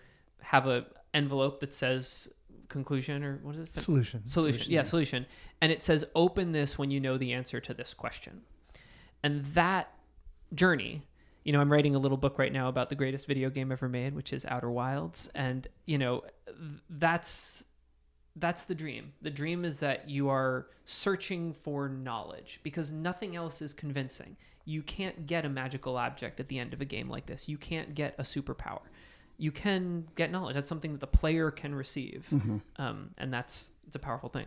have a envelope that says conclusion or what is it? Solution. Solution. yeah, solution. And it says open this when you know the answer to this question. And that journey you know, I'm writing a little book right now about the greatest video game ever made, which is Outer Wilds, and you know, that's that's the dream. The dream is that you are searching for knowledge because nothing else is convincing. You can't get a magical object at the end of a game like this. You can't get a superpower. You can get knowledge. That's something that the player can receive, um, and that's it's a powerful thing.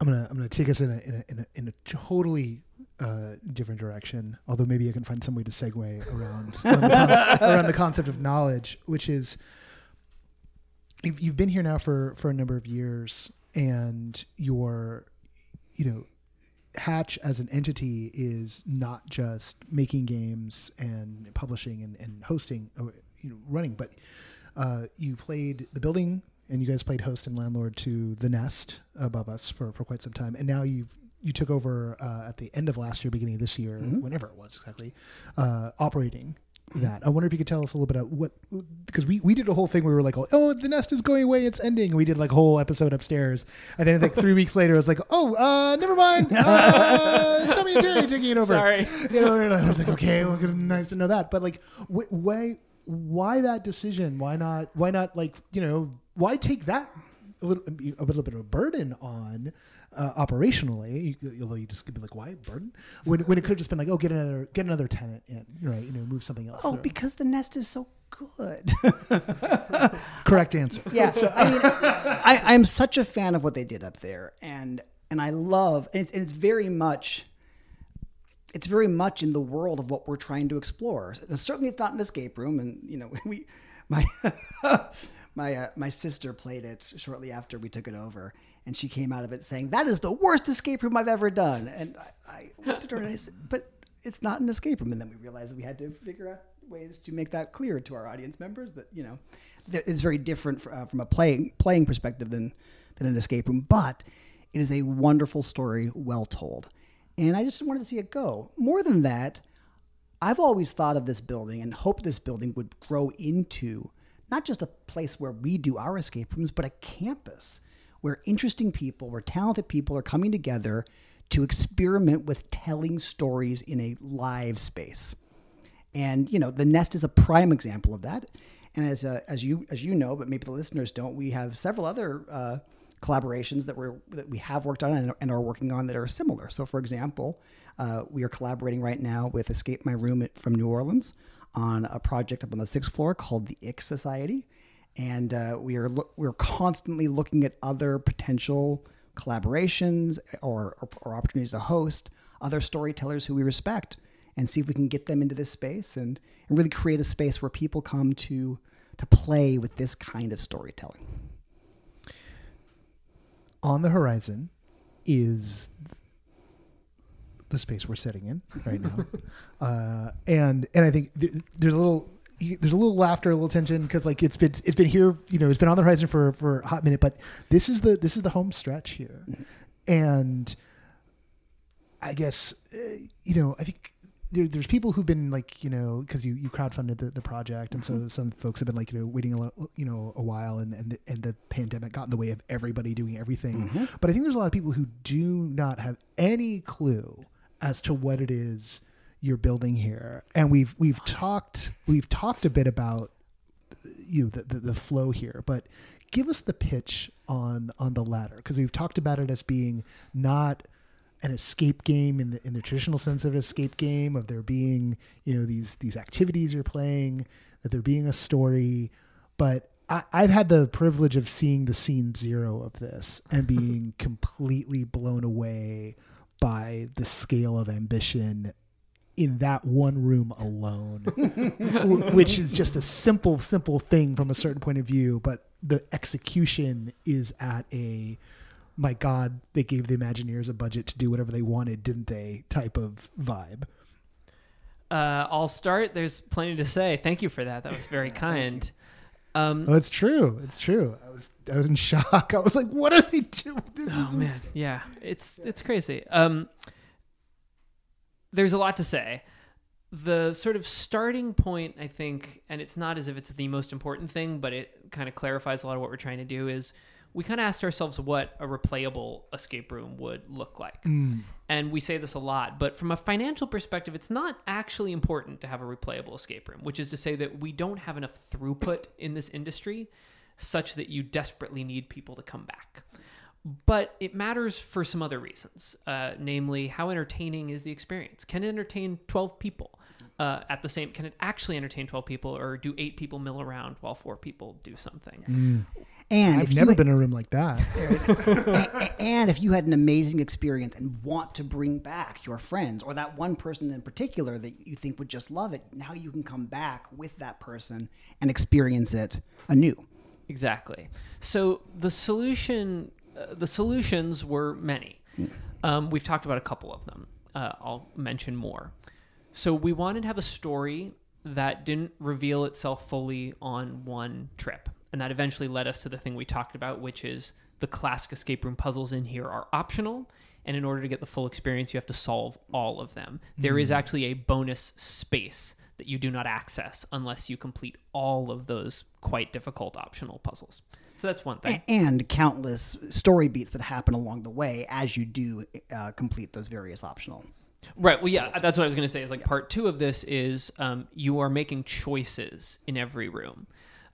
I'm gonna I'm gonna take us in a in a in a, in a totally uh, different direction. Although maybe I can find some way to segue around around, the around the concept of knowledge, which is you've, you've been here now for for a number of years, and your you know Hatch as an entity is not just making games and publishing and, and hosting, or, you know, running, but uh, you played the building and you guys played host and landlord to the Nest above us for, for quite some time, and now you've you took over uh, at the end of last year, beginning of this year, whenever it was exactly, uh, operating that. I wonder if you could tell us a little bit of what because we, we did a whole thing where we were like, oh, the nest is going away, it's ending. We did like a whole episode upstairs, and then like three weeks later, it was like, oh, uh, never mind, uh, Tommy and Jerry taking it over. Sorry. you know, and I was like, okay, well, good- nice to know that. But like, wh- why why that decision? Why not? Why not like you know? Why take that a little a little bit of a burden on? Uh, operationally, you, although you just could be like, "Why burden?" When, when it could have just been like, "Oh, get another get another tenant in, right? You know, move something else." Oh, through. because the nest is so good. correct answer. yeah. So I mean, I, I'm such a fan of what they did up there, and and I love, and it's, and it's very much, it's very much in the world of what we're trying to explore. Certainly, it's not an escape room, and you know, we, my, my, uh, my sister played it shortly after we took it over, and she came out of it saying that is the worst escape room I've ever done, and I, I looked at her and I said, but it's not an escape room, and then we realized that we had to figure out ways to make that clear to our audience members that you know it's very different fr- uh, from a playing playing perspective than than an escape room, but it is a wonderful story, well told, and I just wanted to see it go. More than that, I've always thought of this building and hoped this building would grow into not just a place where we do our escape rooms, but a campus where interesting people, where talented people are coming together to experiment with telling stories in a live space. And you know, the nest is a prime example of that. And as uh, as you as you know, but maybe the listeners don't, we have several other uh, collaborations that we're that we have worked on and, are working on that are similar. So, for example, uh, we are collaborating right now with Escape My Room from New Orleans on a project up on the sixth floor called the Ick Society, and uh, we are loo- we're constantly looking at other potential collaborations or, or, or opportunities to host other storytellers who we respect and see if we can get them into this space and, and really create a space where people come to to play with this kind of storytelling. On the horizon is the space we're sitting in right now, uh, and and I think th- there's a little there's a little laughter, a little tension because like it's been it's been here, you know, it's been on the horizon for for a hot minute, but this is the this is the home stretch here, and I guess uh, you know I think. There, there's people who've been like you know because you, you crowdfunded the, the project and so some folks have been like you know waiting a you know a while and and the, and the pandemic got in the way of everybody doing everything. But I think there's a lot of people who do not have any clue as to what it is you're building here. And we've we've talked we've talked a bit about you know the, the, the flow here but give us the pitch on on the Ladder because we've talked about it as being not an escape game in the in the traditional sense of an escape game of there being you know these these activities you're playing that there being a story. But I, I've had the privilege of seeing the scene zero of this and being completely blown away by the scale of ambition in that one room alone, which is just a simple, simple thing from a certain point of view, but the execution is at a my God, they gave the Imagineers a budget to do whatever they wanted, didn't they? Type of vibe. Uh, I'll start. There's plenty to say. Thank you for that. That was very kind. Um, Oh, it's true. It's true. I was I was in shock. I was like, what are they doing? This oh is man, yeah, it's it's crazy. Um, there's a lot to say. The sort of starting point, I think, and it's not as if it's the most important thing, but it kind of clarifies a lot of what we're trying to do. Is we kind of asked ourselves what a replayable escape room would look like. And we say this a lot, but from a financial perspective, it's not actually important to have a replayable escape room, which is to say that we don't have enough throughput in this industry such that you desperately need people to come back. But it matters for some other reasons, uh, namely, how entertaining is the experience? Can it entertain 12 people? Uh, at the same, can it actually entertain 12 people, or do eight people mill around while four people do something? And I've if never you, been in a room like that. a- and if you had an amazing experience and want to bring back your friends or that one person in particular that you think would just love it, now you can come back with that person and experience it anew. Exactly. So the solution, uh, the solutions were many. Um, we've talked about a couple of them. Uh, I'll mention more. So we wanted to have a story that didn't reveal itself fully on one trip, and that eventually led us to the thing we talked about, which is the classic escape room puzzles in here are optional. And in order to get the full experience, you have to solve all of them. There is actually a bonus space that you do not access unless you complete all of those quite difficult optional puzzles. So that's one thing. And countless story beats that happen along the way as you do uh, complete those various optional. Right. Well, yeah, that's what I was going to say. Is like part two of this is um, you are making choices in every room.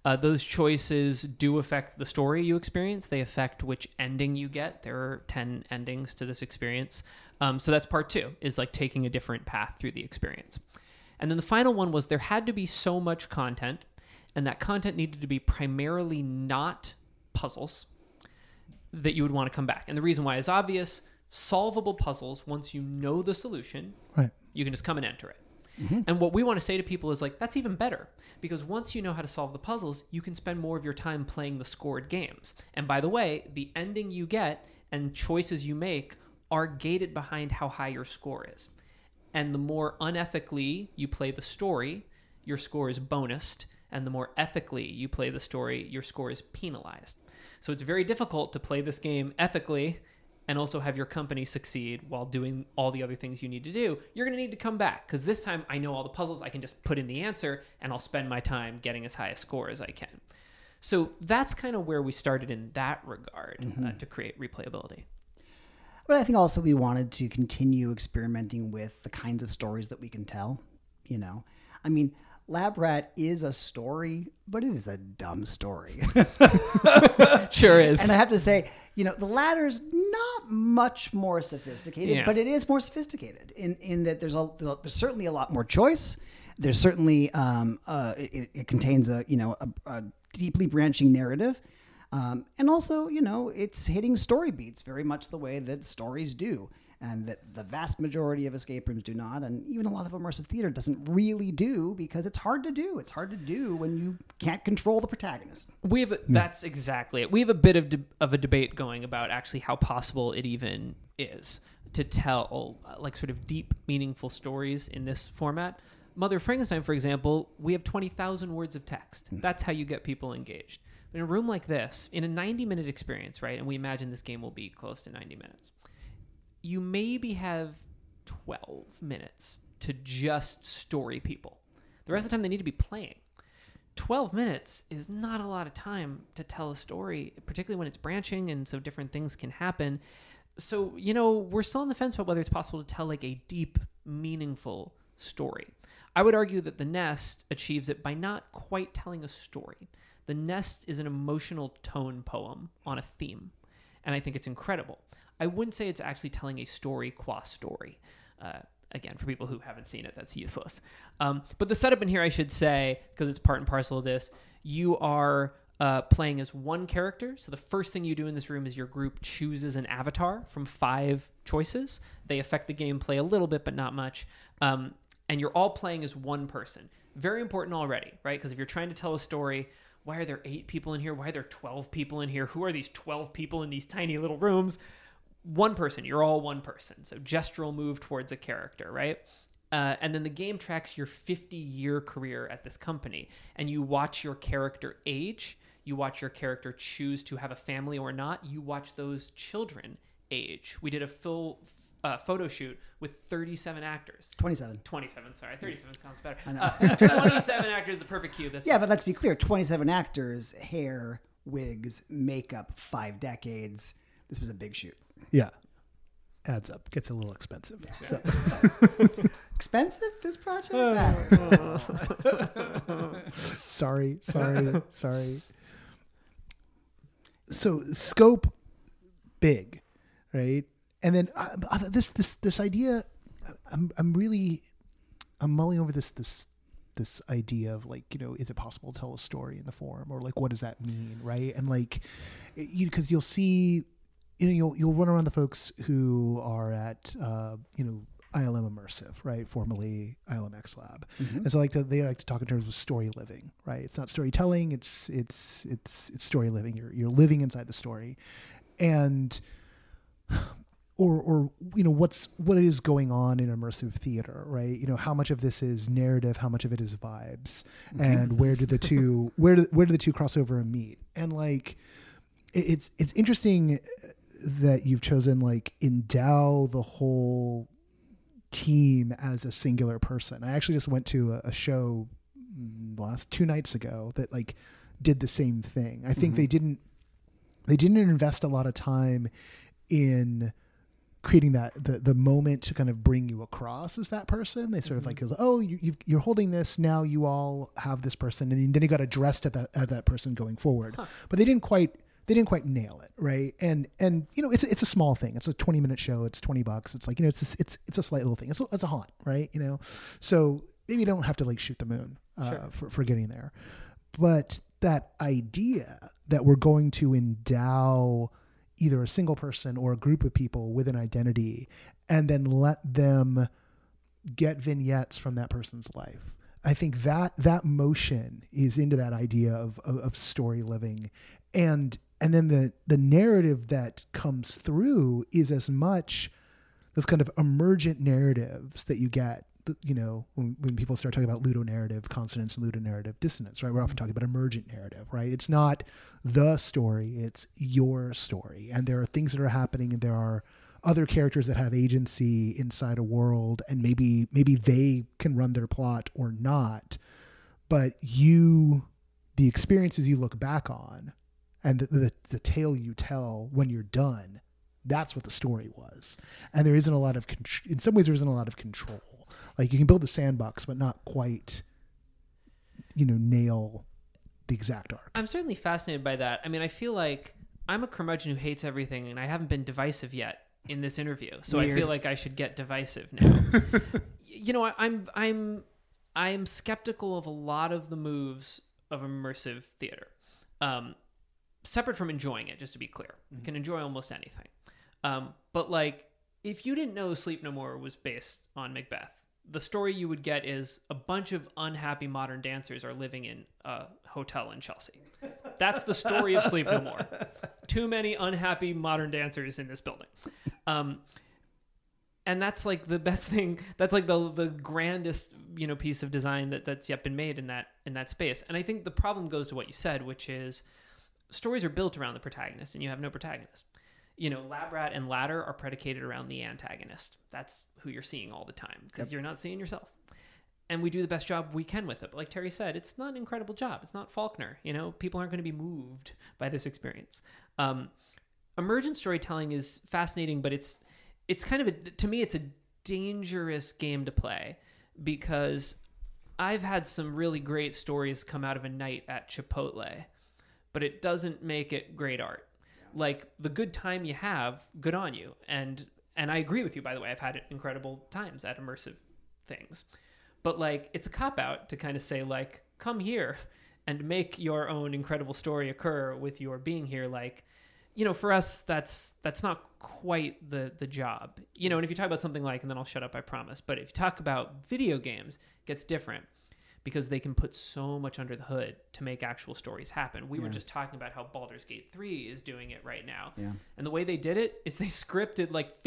Uh, those choices do affect the story you experience. They affect which ending you get. There are ten endings to this experience. Um, so that's part two. Is like taking a different path through the experience. And then the final one was there had to be so much content, and that content needed to be primarily not puzzles that you would want to come back. And the reason why is obvious solvable puzzles, once you know the solution, Right. you can just come and enter it. Mm-hmm. And what we want to say to people is like, that's even better because once you know how to solve the puzzles, you can spend more of your time playing the scored games. And by the way, the ending you get and choices you make are gated behind how high your score is. And the more unethically you play the story, your score is bonused. And the more ethically you play the story, your score is penalized. So it's very difficult to play this game ethically and also have your company succeed while doing all the other things you need to do. You're going to need to come back because this time I know all the puzzles. I can just put in the answer and I'll spend my time getting as high a score as I can. So that's kind of where we started in that regard uh, to create replayability. But I think also we wanted to continue experimenting with the kinds of stories that we can tell. You know, I mean, Lab Rat is a story, but it is a dumb story. Sure is. and I have to say, you know, the Ladder is not much more sophisticated, Yeah. but it is more sophisticated in, in that there's a there's certainly a lot more choice. There's certainly um, uh, it, it contains a you know a, a deeply branching narrative, um, and also you know it's hitting story beats very much the way that stories do. And that the vast majority of escape rooms do not, and even a lot of immersive theater doesn't really do because it's hard to do. It's hard to do when you can't control the protagonist. we have a, that's exactly it. We have a bit of de- of a debate going about actually how possible it even is to tell uh, like sort of deep, meaningful stories in this format. Mother Frankenstein, for example, we have twenty thousand words of text. That's how you get people engaged. In a room like this, in a ninety minute experience, right? And we imagine this game will be close to ninety minutes. You maybe have twelve minutes to just story people. The rest of the time, they need to be playing. 12 minutes is not a lot of time to tell a story, particularly when it's branching and so different things can happen. So, you know, we're still on the fence about whether it's possible to tell like a deep, meaningful story. I would argue that The Nest achieves it by not quite telling a story. The Nest is an emotional tone poem on a theme, and I think it's incredible. I wouldn't say it's actually telling a story qua story. Uh, again, for people who haven't seen it, that's useless. Um, but the setup in here, I should say, because it's part and parcel of this, you are uh, playing as one character. So the first thing you do in this room is your group chooses an avatar from five choices. They affect the gameplay a little bit, but not much. Um, and you're all playing as one person. Very important already, right? Because if you're trying to tell a story, why are there eight people in here? Why are there 12 people in here? Who are these 12 people in these tiny little rooms? One person. You're all one person. So gestural move towards a character, right? Uh, and then the game tracks your 50 year career at this company, and you watch your character age. You watch your character choose to have a family or not. You watch those children age. We did a full uh, photo shoot with 37 actors. 27. 27, sorry. 37 sounds better. I Uh, 27 actors, the perfect cube. That's Yeah, but let's be clear 27 actors, hair, wigs, makeup, five decades. This was a big shoot. Yeah. Adds up. Gets a little expensive. So Expensive, this project? sorry, sorry, sorry. So scope big, right? And then uh, uh, this this this idea I'm I'm really I'm mulling over this this this idea of like you know is it possible to tell a story in the form or like what does that mean right and like it- you because you'll see you know you'll you'll run around the folks who are at uh, you know ILM immersive right? Formerly ILM X Lab. And so like to, they like to talk in terms of story living right? It's not storytelling it's it's it's it's story living. You're you're living inside the story. And or or you know what's what is going on in immersive theater right? You know how much of this is narrative how much of it is vibes? And where do the two where do where do the two cross over and meet? And like it's it's interesting that you've chosen like endow the whole team as a singular person i actually just went to a, a show mm, last two nights ago that like did the same thing i think they didn't they didn't invest a lot of time in creating that the the moment to kind of bring you across as that person. They sort of like goes, oh, you, you've, you're holding this now. You all have this person, and then you got addressed at that at that person going forward. But they didn't quite they didn't quite nail it, right? And and you know it's it's a small thing. It's a 20 minute show. It's 20 bucks. It's like you know it's a, it's it's a slight little thing. It's a, it's a haunt, right? You know, so maybe you don't have to like shoot the moon uh, for for getting there, but that idea that we're going to endow either a single person or a group of people with an identity and then let them get vignettes from that person's life i think that that motion is into that idea of, of, of story living and and then the the narrative that comes through is as much those kind of emergent narratives that you get you know when, when people start talking about ludonarrative consonance and ludonarrative dissonance right? We're often talking about emergent narrative right? It's not the story it's your story. And there are things that are happening and there are other characters that have agency inside a world and maybe maybe they can run their plot or not. But you the experiences you look back on and the, the, the tale you tell when you're done that's what the story was and there isn't a lot of contr- in some ways there isn't a lot of control like you can build the sandbox but not quite you know nail the exact arc I'm certainly fascinated by that. I mean, I feel like I'm a curmudgeon who hates everything, and I haven't been divisive yet in this interview. So I feel like I should get divisive now. You know, I, I'm I'm I'm skeptical of a lot of the moves of immersive theater. Um, separate from enjoying it, just to be clear, you can enjoy almost anything. Um, but like, if you didn't know Sleep No More was based on Macbeth, the story you would get is a bunch of unhappy modern dancers are living in a hotel in Chelsea. That's the story of Sleep No More. Too many unhappy modern dancers in this building. Um, and that's like the best thing that's like the the grandest you know piece of design that that's yet been made in that in that space and i think the problem goes to what you said which is stories are built around the protagonist and you have no protagonist. You know Lab Rat and ladder are predicated around the antagonist. That's who you're seeing all the time because you're not seeing yourself. And we do the best job we can with it. But like terry said it's not an incredible job. It's not faulkner you know? People aren't going to be moved by this experience. Um, emergent storytelling is fascinating but it's it's kind of a to me it's a dangerous game to play because I've had some really great stories come out of a night at Chipotle, but it doesn't make it great art. Like the good time you have, good on you. And and I agree with you by the way. I've had incredible times at immersive things. But like it's a cop out to kind of say like come here and make your own incredible story occur with your being here like you know, for us, that's that's not quite the the job. You know, and if you talk about something like, and then I'll shut up, I promise. But if you talk about video games, it gets different because they can put so much under the hood to make actual stories happen. We were just talking about how Baldur's Gate 3 is doing it right now. Yeah. And the way they did it is they scripted like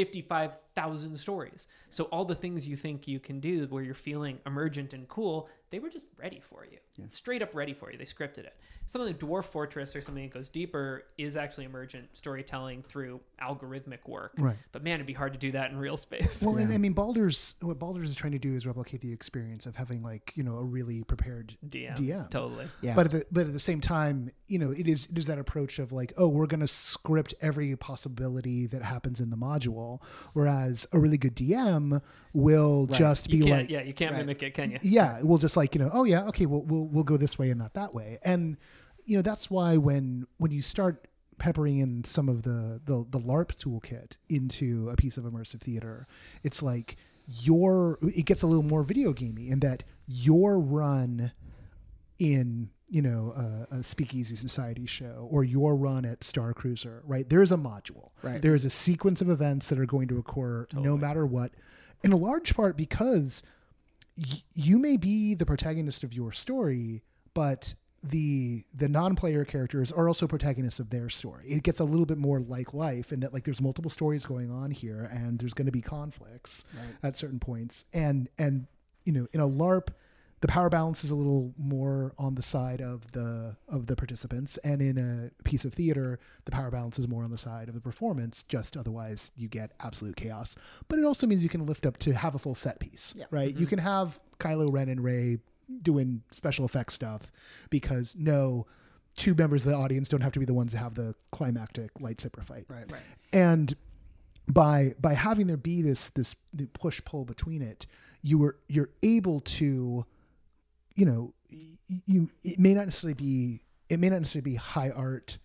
thousand stories. So all the things you think you can do where you're feeling emergent and cool, they were just ready for you. Straight up ready for you. They scripted it. Something like Dwarf Fortress or something that goes deeper is actually emergent storytelling through algorithmic work. Right. But man, it'd be hard to do that in real space. Well, and I mean, Baldur's what Baldur's is trying to do is replicate the experience of having like you know a really prepared DM. DM. Totally. Yeah. But at the, but at the same time, you know, it is it is that approach of like, oh, we're going to script every possibility that happens in the module, whereas a really good DM will just be like, yeah, you can't Right. mimic it, can you? yeah, we'll just like you know, oh yeah, okay, we'll we'll we'll go this way and not that way, and you know that's why when when you start peppering in some of the the, the LARP toolkit into a piece of immersive theater, it's like your it gets a little more video gamey in that your run in you know a, a speakeasy society show or your run at star cruiser right? There is a module. Right. there is a sequence of events that are going to occur no matter what. In a large part because y- you may be the protagonist of your story but the the non-player characters are also protagonists of their story. It gets a little bit more like life in that like there's multiple stories going on here and there's going to be conflicts at certain points. And and you know in a larp the power balance is a little more on the side of the of the participants. And in a piece of theater the power balance is more on the side of the performance. Just otherwise you get absolute chaos. But it also means you can lift up to have a full set piece right? You mm-hmm. can have Kylo Ren and Rey doing special effects stuff because no two members of the audience don't have to be the ones that have the climactic lightsaber fight. Right. Right. and by by having there be this this push pull between it you were you're able to you know you it may not necessarily be it may not necessarily be high art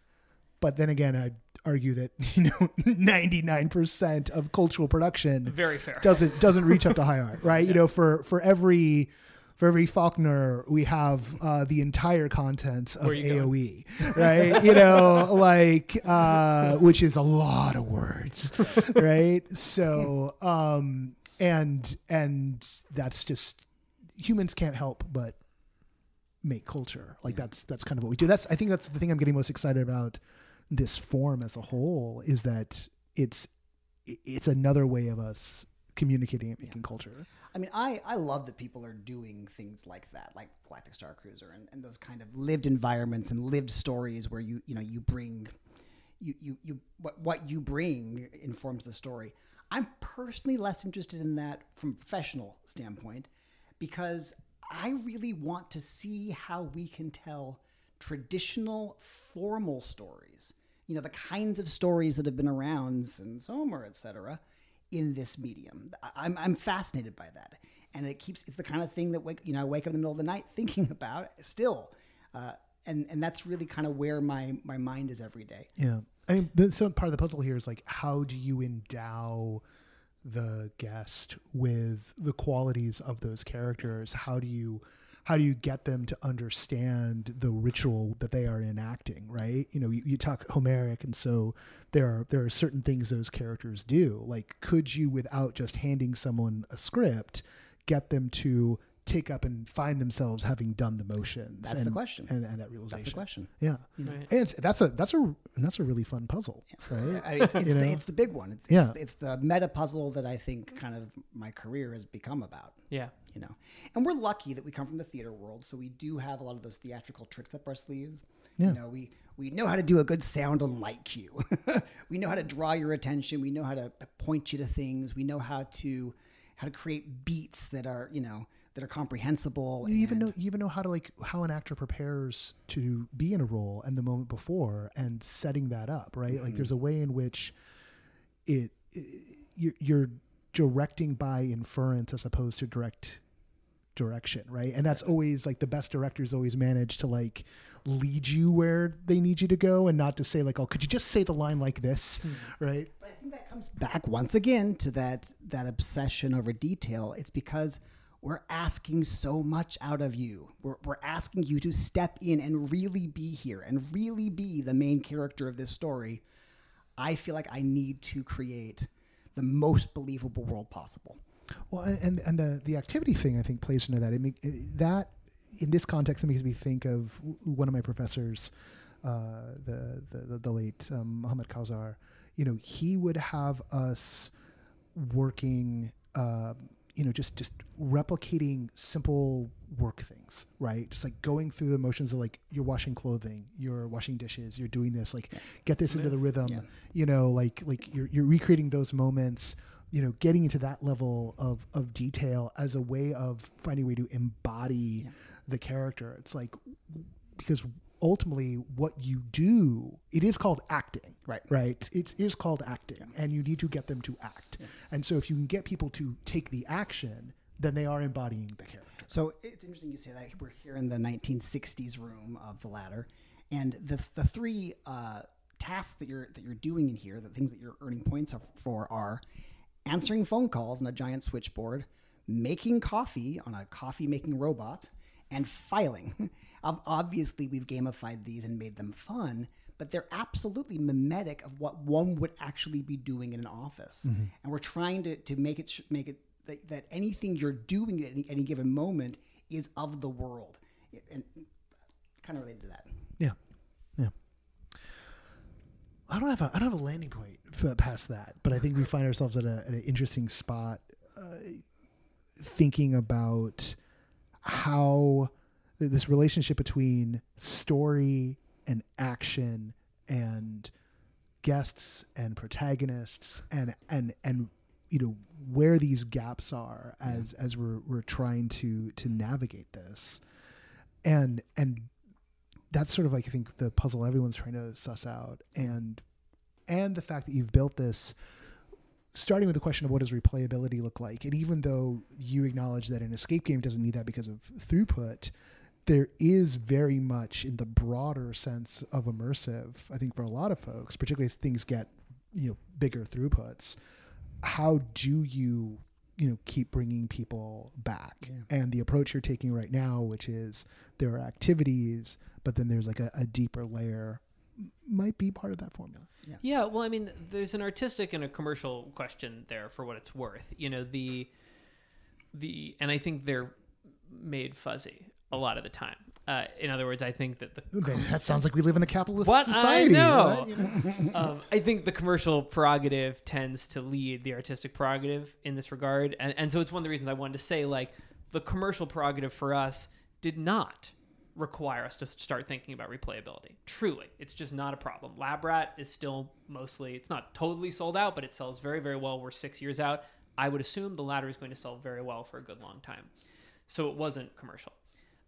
but then again i'd argue that you know 99% of cultural production Very fair. doesn't doesn't reach up to high art right you know for for every for every Faulkner, we have uh, the entire contents of AO3, right? you know, like uh, which is a lot of words, right? So, um, and and that's just humans can't help but make culture. Like that's that's kind of what we do. That's I think that's the thing I'm getting most excited about this form as a whole is that it's it's another way of us communicating and making culture. I mean, I, I love that people are doing things like that, like Galactic Star Cruiser and, and those kind of lived environments and lived stories where you you know you bring you you, you what what you bring informs the story. I'm personally less interested in that from a professional standpoint because I really want to see how we can tell traditional formal stories. You know, the kinds of stories that have been around since Homer, etc in this medium. I'm, I'm fascinated by that. And it keeps, it's the kind of thing that, wake, you know, I wake up in the middle of the night thinking about still. Uh, and, and that's really kind of where my, my mind is every day. Yeah. I mean, so part of the puzzle here is like, how do you endow the guest with the qualities of those characters? How do you, how do you get them to understand the ritual that they are enacting? Right. You know, you, you talk Homeric, and so there are there are certain things those characters do. Like, could you, without just handing someone a script, get them to take up and find themselves having done the motions? That's the and, question. And, and that realization. That's the question. Yeah, Right. and that's a that's a and that's a really fun puzzle, right? I mean, it's, it's, the, it's the big one. It's, Yeah. it's, it's the meta puzzle that I think kind of my career has become about. Yeah. you know and we're lucky that we come from the theater world so we do have a lot of those theatrical tricks up our sleeves Yeah. you know we we know how to do a good sound and light cue we know how to draw your attention we know how to point you to things we know how to how to create beats that are you know that are comprehensible You even know you even know how to like how an actor prepares to be in a role and the moment before and setting that up, right? Mm-hmm. Like there's a way in which it, it you're, you're directing by inference as opposed to direct direction, right? And that's always like the best directors always manage to like lead you where they need you to go and not to say like, "Oh, could you just say the line like this?" Hmm. right? But I think that comes back once again to that that obsession over detail. It's because we're asking so much out of you. We're, we're asking you to step in and really be here and really be the main character of this story. I feel like I need to create the most believable world possible. Well, and and the the activity thing I think plays into that. Make, it that in this context, it makes me think of one of my professors, uh, the, the the late um, Muhammad Kausar. You know, he would have us working, um, you know, just just replicating simple work things, right? Just like going through the motions of like you're washing clothing, you're washing dishes, you're doing this, like get this into the rhythm, Yeah. you know, like like you're you're recreating those moments, you know, getting into that level of of detail as a way of finding a way to embody the character. It's like because ultimately what you do it is called acting Right. right. It is called acting and you need to get them to act. And so if you can get people to take the action then they are embodying the character. So it's interesting you say that. We're here in the 1960s room of the ladder, and the the three uh, tasks that you're that you're doing in here, the things that you're earning points for are answering phone calls on a giant switchboard, making coffee on a coffee making robot, and filing. Obviously, we've gamified these and made them fun, but they're absolutely mimetic of what one would actually be doing in an office. And we're trying to, to make it make it that, that anything you're doing at any, any given moment is of the world, and kind of related to that. yeah yeah i don't have a i don't have a landing point past that but i think we find ourselves at, a, at an interesting spot uh, thinking about how this relationship between story and action and guests and protagonists and and and you know where these gaps are as as we're we're trying to to navigate this. And and that's sort of like I think the puzzle everyone's trying to suss out. And and the fact that you've built this starting with the question of what does replayability look like and even though you acknowledge that an escape game doesn't need that because of throughput there is very much in the broader sense of immersive i think for a lot of folks particularly as things get you know bigger throughputs how do you you know keep bringing people back? And the approach you're taking right now which is there are activities but then there's like a, a deeper layer might be part of that formula Yeah, yeah. well, I mean, there's an artistic and a commercial question there for what it's worth. You know, the the and I think they're made fuzzy a lot of the time. Uh, in other words, I think that the okay that sounds like we live in a capitalist what society I know. What, you know? um, I think the commercial prerogative tends to lead the artistic prerogative in this regard, and and so it's one of the reasons I wanted to say like the commercial prerogative for us did not require us to start thinking about replayability. Truly, it's just not a problem. Lab Rat is still mostly it's not totally sold out, but it sells very very well. We're six years out. I would assume the Ladder is going to sell very well for a good long time. So it wasn't commercial.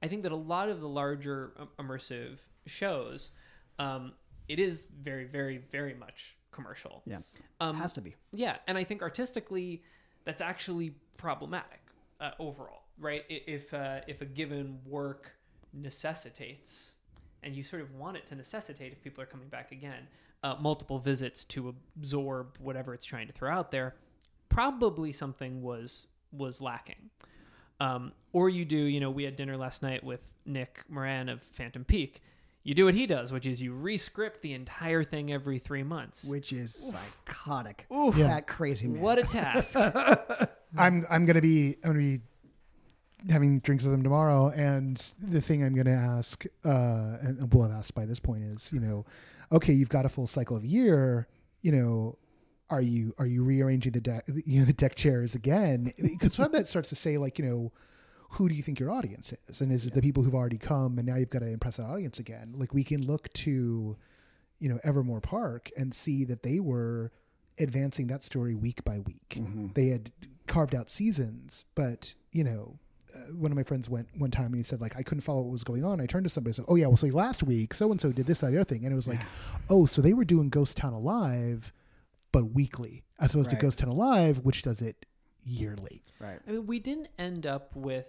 I think that a lot of the larger um, immersive shows, um, it is very, very, very much commercial. Yeah, Um, has to be. Yeah, and I think artistically, that's actually problematic uh, overall, right? If uh, if a given work necessitates, and you sort of want it to necessitate, if people are coming back again, uh, multiple visits to absorb whatever it's trying to throw out there, probably something was was lacking. Um, or you do, you know, we had dinner last night with Nick Moran of Phantom Peak. You do what he does, which is you rescript the entire thing every three months. Which is psychotic. Yeah. That crazy man. What a task! I'm I'm gonna be I'm gonna be having drinks with him tomorrow, and the thing I'm gonna ask, uh, and will have asked by this point is, you know, okay, you've got a full cycle of a year, you know, are you are you rearranging the deck, you know, the deck chairs again? Because when that starts to say like, you know. Who do you think your audience is? And is it the people who've already come and now you've got to impress that audience again? Like we can look to, you know, Evermore Park and see that they were advancing that story week by week. They had carved out seasons, but you know, uh, one of my friends went one time and he said like I couldn't follow what was going on. I turned to somebody and said, "Oh yeah, well, so last week so and so did this, that, the other thing," and it was like, "Oh, so they were doing Ghost Town Alive, but weekly, as opposed Right. to Ghost Town Alive, which does it yearly." Right. I mean, we didn't end up with,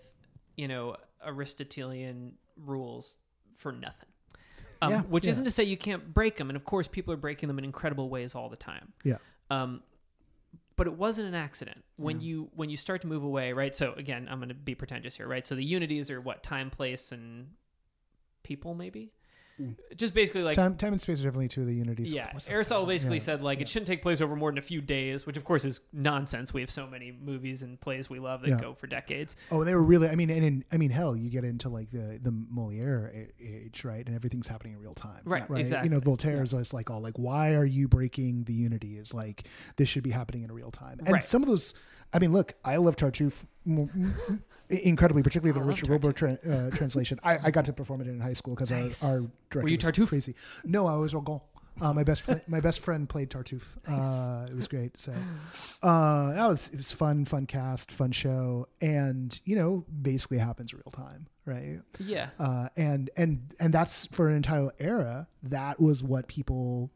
you know, Aristotelian rules for nothing. Um, Yeah, which yeah. isn't to say you can't break them, and of course, people are breaking them in incredible ways all the time. Yeah. Um, but it wasn't an accident when you when you start to move away, right? So again, I'm going to be pretentious here, right? So the unities are what time, place, and people, maybe. Mm. just basically like time, time and space are definitely two of the unities. yeah, What's the- Aristotle basically Yeah. said like it shouldn't take place over more than a few days, which of course is nonsense. We have so many movies and plays we love that Yeah. go for decades. Oh, and they were really. I mean, and in, I mean, hell, you get into like the the Moliere age, right? And everything's happening in real time, Right, Right. exactly. You know, Voltaire's just like all like, why are you breaking the unity? Is like this should be happening in real time. And Right. some of those, I mean, look, I love Tartuffe m- m- incredibly, particularly the Richard Wilbur tra- uh, translation. I, I got to perform it in high school because Nice. our, our director you was Tartuffe? crazy. No, I was Orgon. Uh, my best friend, my best friend played Tartuffe. Uh, it was great. So uh, that was it was fun, fun cast, fun show, and you know, basically happens real time, right? Yeah, Uh, and and and that's for an entire era. That was what people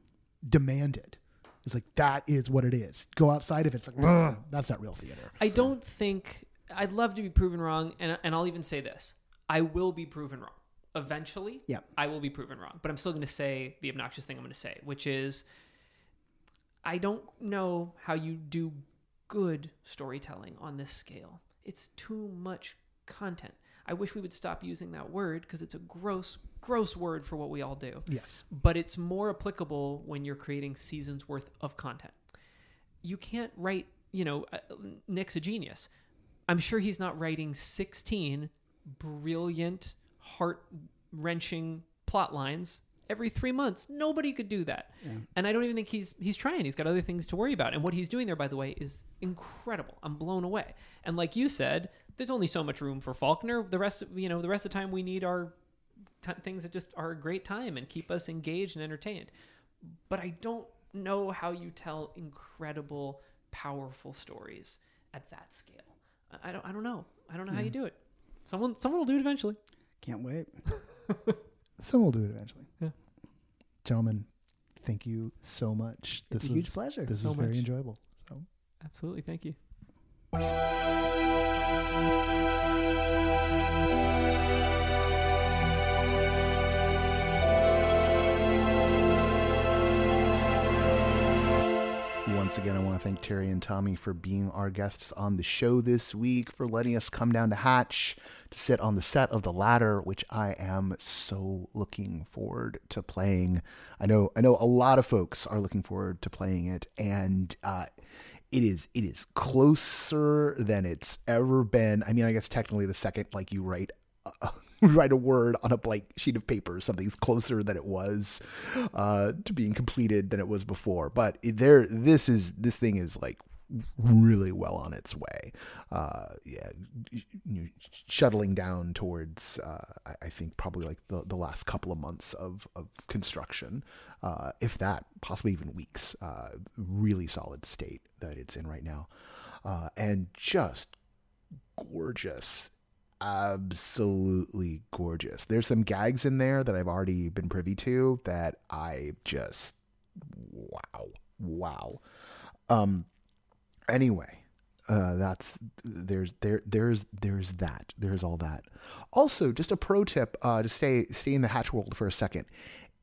demanded. It's like that is what it is. Go outside of it. It's like that's not real theater. I don't think I'd love to be proven wrong, and and I'll even say this: I will be proven wrong eventually. Yeah. I will be proven wrong, but I'm still going to say the obnoxious thing I'm going to say, which is, I don't know how you do good storytelling on this scale. It's too much content. I wish we would stop using that word because it's a gross, gross word for what we all do Yes. but it's more applicable when you're creating seasons worth of content. You can't write, you know, uh, Nick's a genius. I'm sure he's not writing 16 brilliant, heart wrenching plot lines every three months. Nobody could do that. And I don't even think he's he's trying. He's got other things to worry about. And what he's doing there, by the way, is incredible. I'm blown away. And like you said, there's only so much room for Faulkner. The rest of you know, the rest of the time we need our t- things that just are a great time and keep us engaged and entertained. But I don't know how you tell incredible, powerful stories at that scale. I- don't. I don't know. I don't know how you do it. Someone. Someone will do it eventually. Can't wait. someone will do it eventually. Yeah. Gentlemen, thank you so much. This it's a was, huge pleasure. This So was very much. enjoyable. So. Absolutely. Thank you. Once again, I want to thank Terry and Tommy for being our guests on the show this week, for letting us come down to Hatch to sit on the set of The Ladder, which I am so looking forward to playing. I know, I know, a lot of folks are looking forward to playing it, and uh, it is it is closer than it's ever been. I mean, I guess technically, the second like you write write a word on a blank sheet of paper something's closer than it was uh, to being completed than it was before. But there this is this thing is like really well on its way. Uh, yeah shuttling down towards uh, I- I think probably like the, the last couple of months of, of construction uh, if that possibly even weeks uh, really solid state that it's in right now. Uh, and just gorgeous absolutely gorgeous. There's some gags in there that I've already been privy to that I just wow, wow. Um anyway, uh that's there's there there's there's that. There's all that. Also, just a pro tip uh to stay stay in the hatch world for a second.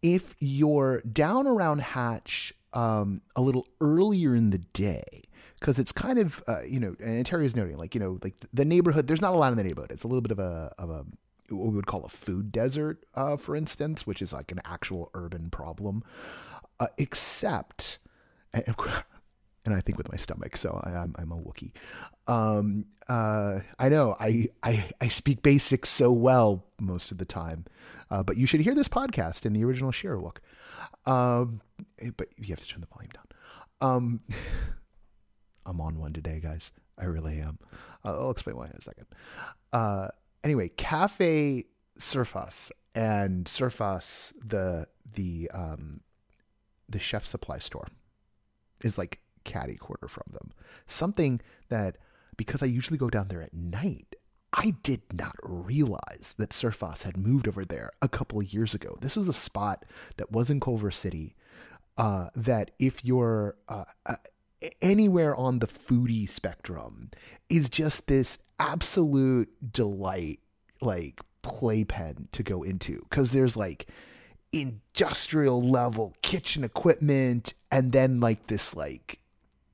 If you're down around hatch um a little earlier in the day, because it's kind of uh, you know and terry is noting like you know like the neighborhood there's not a lot in the neighborhood it's a little bit of a of a what we would call a food desert uh, for instance which is like an actual urban problem uh, except and, and I think with my stomach, so I, I'm I'm a Wookie. Um, uh, I know I, I I speak basics so well most of the time, uh, but you should hear this podcast in the original Shyriiwook. Um, but you have to turn the volume down. Um, I'm on one today, guys. I really am. Uh, I'll explain why in a second. Uh, anyway, Cafe Surfas and Surfas, the the um, the chef supply store, is like catty corner from them. Something that because I usually go down there at night, I did not realize that Surfas had moved over there a couple of years ago. This was a spot that was in Culver City. Uh, that if you're uh, uh, anywhere on the foodie spectrum is just this absolute delight like playpen to go into. Because there's like industrial level kitchen equipment and then like this like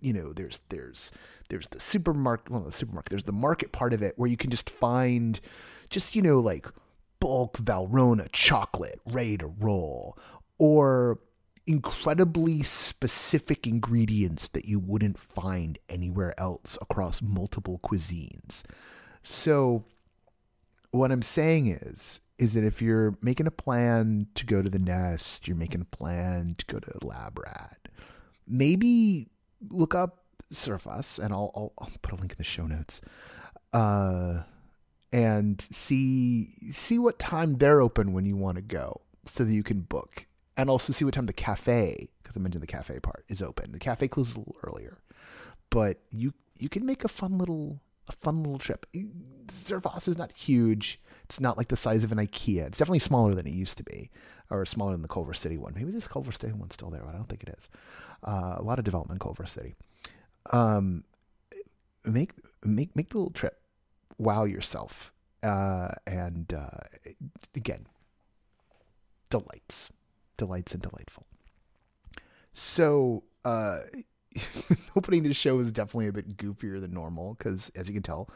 you know there's there's there's the supermarket well the supermarket there's the market part of it where you can just find just you know like bulk Valrhona chocolate ready to roll, or incredibly specific ingredients that you wouldn't find anywhere else across multiple cuisines. So, what I'm saying is, is that if you're making a plan to go to the nest, you're making a plan to go to Lab Rat, maybe look up Surfas, and I'll, I'll, I'll put a link in the show notes. Uh, and see see what time they're open when you want to go, so that you can book, and also see what time the cafe, because I mentioned the cafe part, is open. The cafe closes a little earlier, but you you can make a fun little a fun little trip. Surfas is not huge. It's not like the size of an IKEA. It's definitely smaller than it used to be, or smaller than the Culver City one. Maybe this Culver City one's still there, but I don't think it is. Uh, a lot of development Culver City. Um, make make make the little trip. Wow yourself. Uh, and uh, again, delights, delights, and delightful. So, uh, opening the show is definitely a bit goofier than normal because, as you can tell,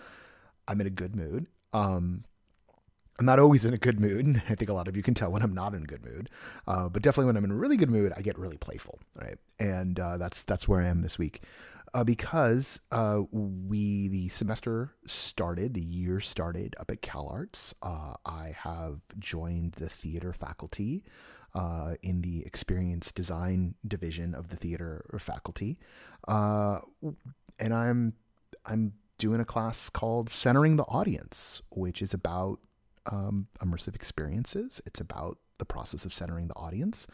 I'm in a good mood. Um, I'm not always in a good mood. I think a lot of you can tell when I'm not in a good mood. Uh, but definitely when I'm in a really good mood, I get really playful, right? And uh, that's that's where I am this week. Uh, because uh, we the semester started, the year started up at CalArts. Uh, I have joined the theater faculty uh, in the experience design division of the theater faculty, uh, and I'm I'm doing a class called Centering the Audience, which is about um, immersive experiences. It's about the process of centering the audience.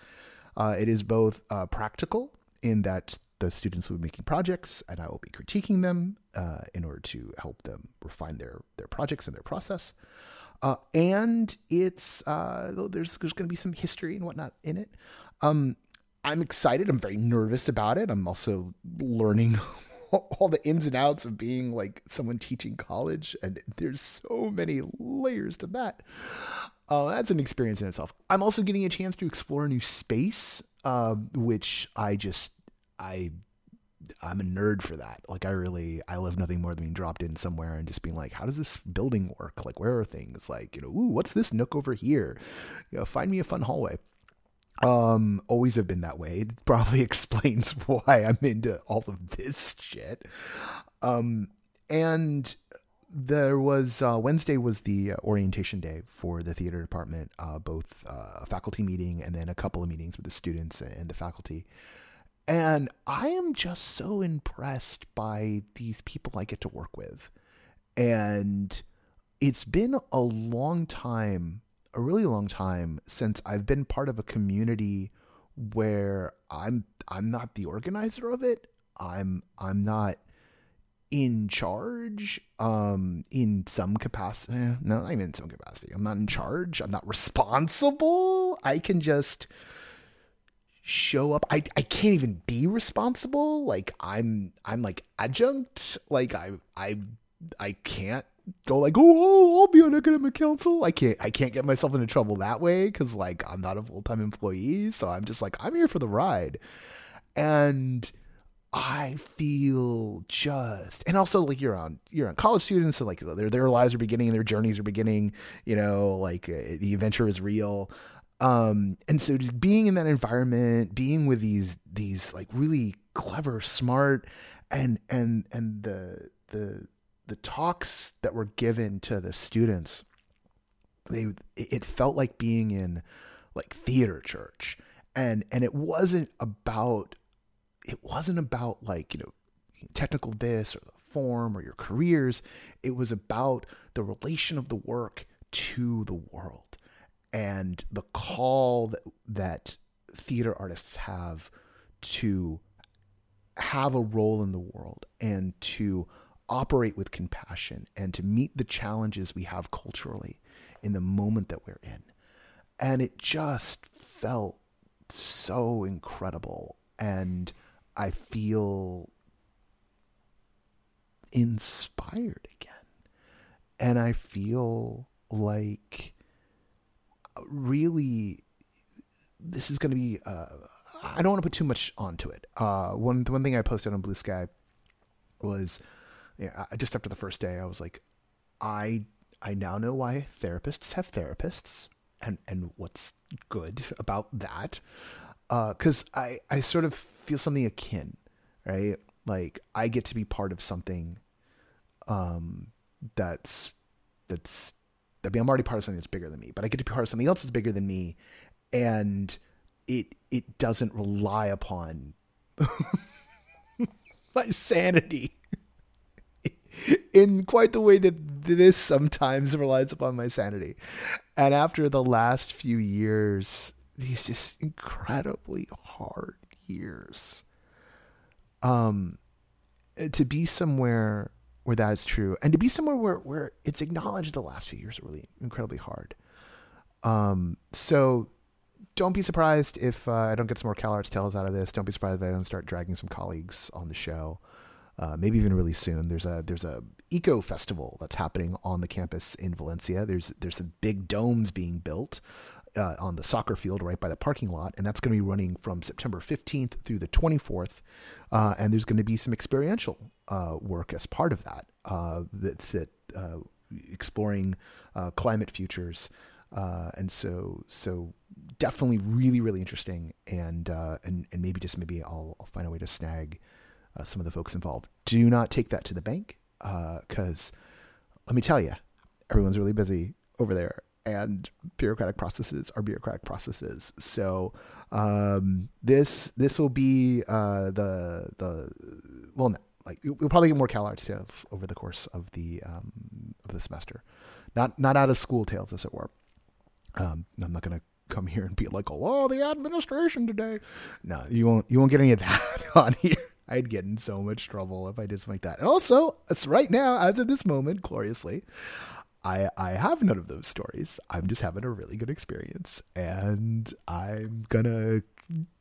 Uh, it is both practical in that the students will be making projects and I will be critiquing them uh, in order to help them refine their, their projects and their process. Uh, and it's uh, there's there's going to be some history and whatnot in it. Um, I'm excited. I'm very nervous about it. I'm also learning all the ins and outs of being like someone teaching college, and there's so many layers to that. Uh, that's an experience in itself. I'm also getting a chance to explore a new space, uh, which I just I I'm a nerd for that. Like I really I love nothing more than being dropped in somewhere and just being like, how does this building work? Like where are things? Like, you know, ooh, what's this nook over here? You know, find me a fun hallway. Um, always have been that way. It probably explains why I'm into all of this shit. Um, and there was uh, Wednesday was the uh, orientation day for the theater department, uh, both uh, a faculty meeting and then a couple of meetings with the students and the faculty. And I am just so impressed by these people I get to work with. And it's been a long time, a really long time since I've been part of a community where I'm I'm not the organizer of it. I'm I'm not in charge um in some capacity eh, no not even in some capacity. I'm not in charge. I'm not responsible. I can just show up. I, I can't even be responsible. Like i'm i'm like adjunct. Like i i i can't go like oh, oh i'll be on academic council i can't i can't get myself into trouble that way because like i'm not a full-time employee so i'm just like i'm here for the ride and I feel just, and also like you're on, you're on college students, so like their their lives are beginning, their journeys are beginning. You know, like uh, the adventure is real. Um, and so just being in that environment, being with these these like really clever, smart, and and and the the the talks that were given to the students, they it felt like being in like theater church, and and it wasn't about it wasn't about like, you know, technical this or the form or your careers. It was about the relation of the work to the world and the call that, that theater artists have to have a role in the world and to operate with compassion and to meet the challenges we have culturally in the moment that we're in. And it just felt so incredible. And I feel inspired again. And I feel like really this is going to be uh, I don't want to put too much onto it. Uh, one one thing I posted on Blue Sky was just after the first day I was like I I now know why therapists have therapists and and what's good about that. Because uh, I I sort of feel something akin, right? Like I get to be part of something um, that's that's I mean I'm already part of something that's bigger than me, but I get to be part of something else that's bigger than me, and it it doesn't rely upon my sanity in quite the way that this sometimes relies upon my sanity. And after the last few years, these just incredibly hard years, um, to be somewhere where that is true, and to be somewhere where where it's acknowledged the last few years are really incredibly hard. Um, so don't be surprised if uh, I don't get some more CalArts tales out of this. Don't be surprised if I don't start dragging some colleagues on the show. Uh, maybe even really soon. There's a there's a eco festival that's happening on the campus in Valencia. There's there's some big domes being built uh, on the soccer field right by the parking lot, and that's going to be running from September 15th through the 24th. Uh, and there's going to be some experiential uh, work as part of that. Uh, that's it, uh, exploring climate futures. and so, so definitely really, really interesting, and and and maybe just maybe I'll, I'll find a way to snag uh, some of the folks involved. Do not take that to the bank because uh, let me tell you, everyone's really busy over there and bureaucratic processes are bureaucratic processes. So um, this this will be uh, the the well, no, like we'll probably get more CalArts tales over the course of the um, of the semester, not not out of school tales as it were. Um, I'm not gonna come here and be like, oh, the administration today. No, you won't you won't get any of that on here. I'd get in so much trouble if I did something like that. And also, right now, as of this moment, gloriously, I I have none of those stories. I'm just having a really good experience, and I'm gonna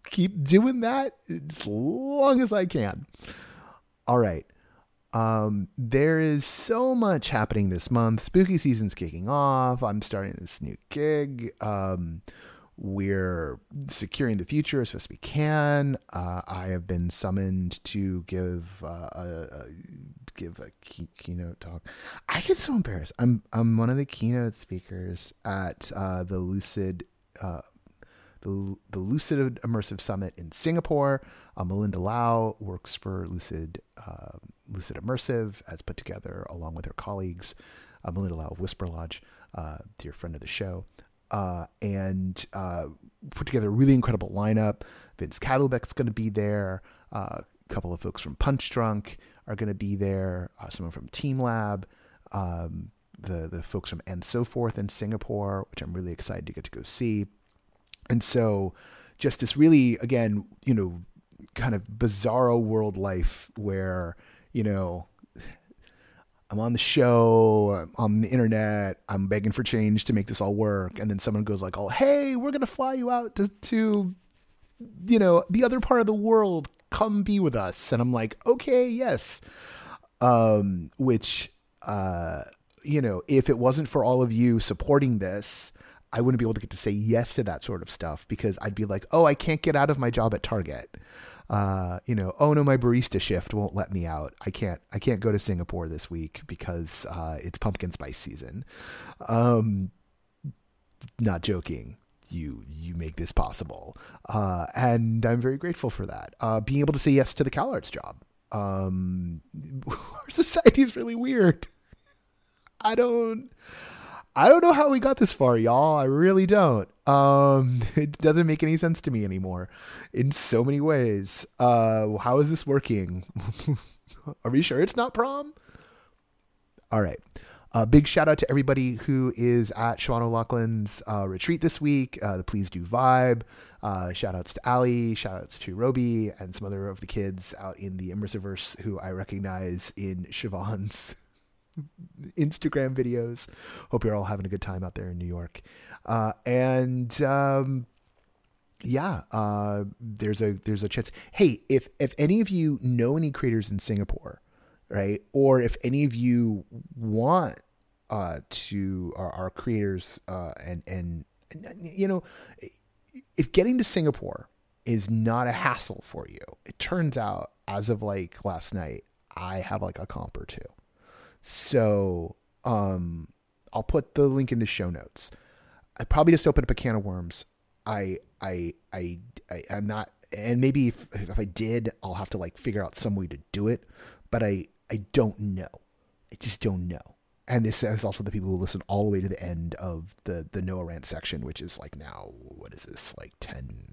keep doing that as long as I can. All right. Um, there is so much happening this month. Spooky season's kicking off. I'm starting this new gig. Um, we're securing the future as best we can. Uh, I have been summoned to give uh, a, a, give a key, keynote talk. I get so embarrassed. I'm I'm one of the keynote speakers at uh, the Lucid uh, the the Lucid Immersive Summit in Singapore. Uh, Melinda Lau works for Lucid uh, Lucid Immersive, as put together along with her colleagues. Melinda Lau of Whisper Lodge, dear friend of the show uh, and uh, put together a really incredible lineup. Vince Kadlubek's going to be there. Uh, a couple of folks from Punchdrunk are going to be there. Uh, someone from Team Lab. Um, the the folks from and so forth in Singapore, which I'm really excited to get to go see. And so, just this really, again, you know, kind of bizarro world life where you know I'm on the show, on the internet, I'm begging for change to make this all work, and then someone goes like, "Oh, hey, we're gonna fly you out to, to you know, the other part of the world. Come be with us." And I'm like, "Okay, yes." Um, which, uh, you know, if it wasn't for all of you supporting this, I wouldn't be able to get to say yes to that sort of stuff because I'd be like, "Oh, I can't get out of my job at Target." Uh, you know, oh no, my barista shift won't let me out. I can't, I can't go to Singapore this week because uh, it's pumpkin spice season. Um, not joking. You you make this possible, uh, and I'm very grateful for that. Uh, being able to say yes to the CalArts job. Um, our society is really weird. I don't. I don't know how we got this far, y'all. I really don't. Um, it doesn't make any sense to me anymore in so many ways. Uh, how is this working? Are we sure it's not prom? All right. A uh, big shout out to everybody who is at Siobhan O'Loughlin's uh, retreat this week, uh, the Please Do Vibe. Uh, shout outs to Ali, shout outs to Roby, and some other of the kids out in the Immersiverse who I recognize in Siobhan's Instagram videos. Hope you're all having a good time out there in New York. Uh, and um, yeah, uh, there's a there's a chance. Hey, if if any of you know any creators in Singapore, right, or if any of you want uh, to our, creators uh, and and you know, if getting to Singapore is not a hassle for you, it turns out as of like last night, I have like a comp or two. So, um, I'll put the link in the show notes. I probably just opened up a can of worms. I I I, I am not and maybe if, if I did, I'll have to like figure out some way to do it. But I I don't know. I just don't know. And this is also the people who listen all the way to the end of the the Noah rant section, which is like now what is this like ten,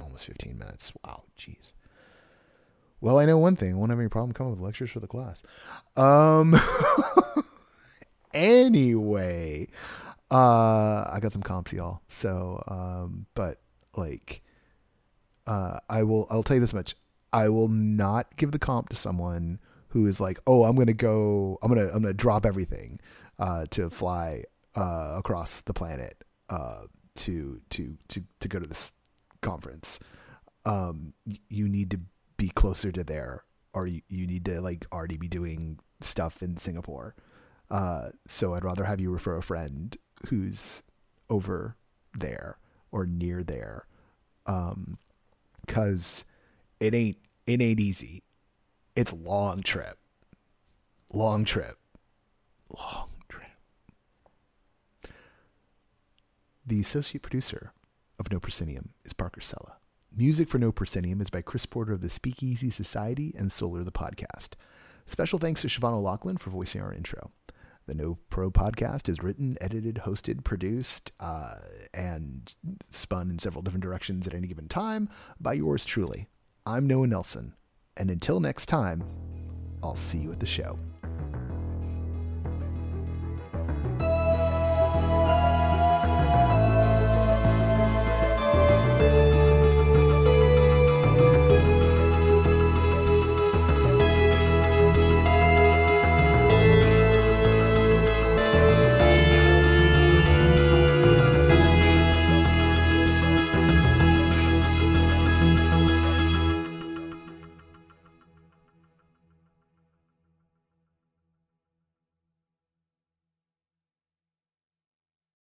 almost fifteen minutes. Wow, jeez. Well, I know one thing. I won't have any problem coming with lectures for the class. Um. anyway, uh, I got some comps, y'all. So, um, but like, uh, I will. I'll tell you this much. I will not give the comp to someone who is like, oh, I'm gonna go. I'm gonna. I'm gonna drop everything uh, to fly uh, across the planet uh, to to to to go to this conference. Um, you need to be closer to there, or you, you need to like already be doing stuff in Singapore. Uh, so I'd rather have you refer a friend who's over there or near there, um, cause it ain't it ain't easy. It's long trip, long trip, long trip. The associate producer of No Proscenium is Parker Sella. Music for No Proscenium is by Chris Porter of the Speakeasy Society and Solar the Podcast. Special thanks to Siobhan O'Loughlin for voicing our intro. The No Pro podcast is written, edited, hosted, produced, uh, and spun in several different directions at any given time by yours truly. I'm Noah Nelson, and until next time, I'll see you at the show.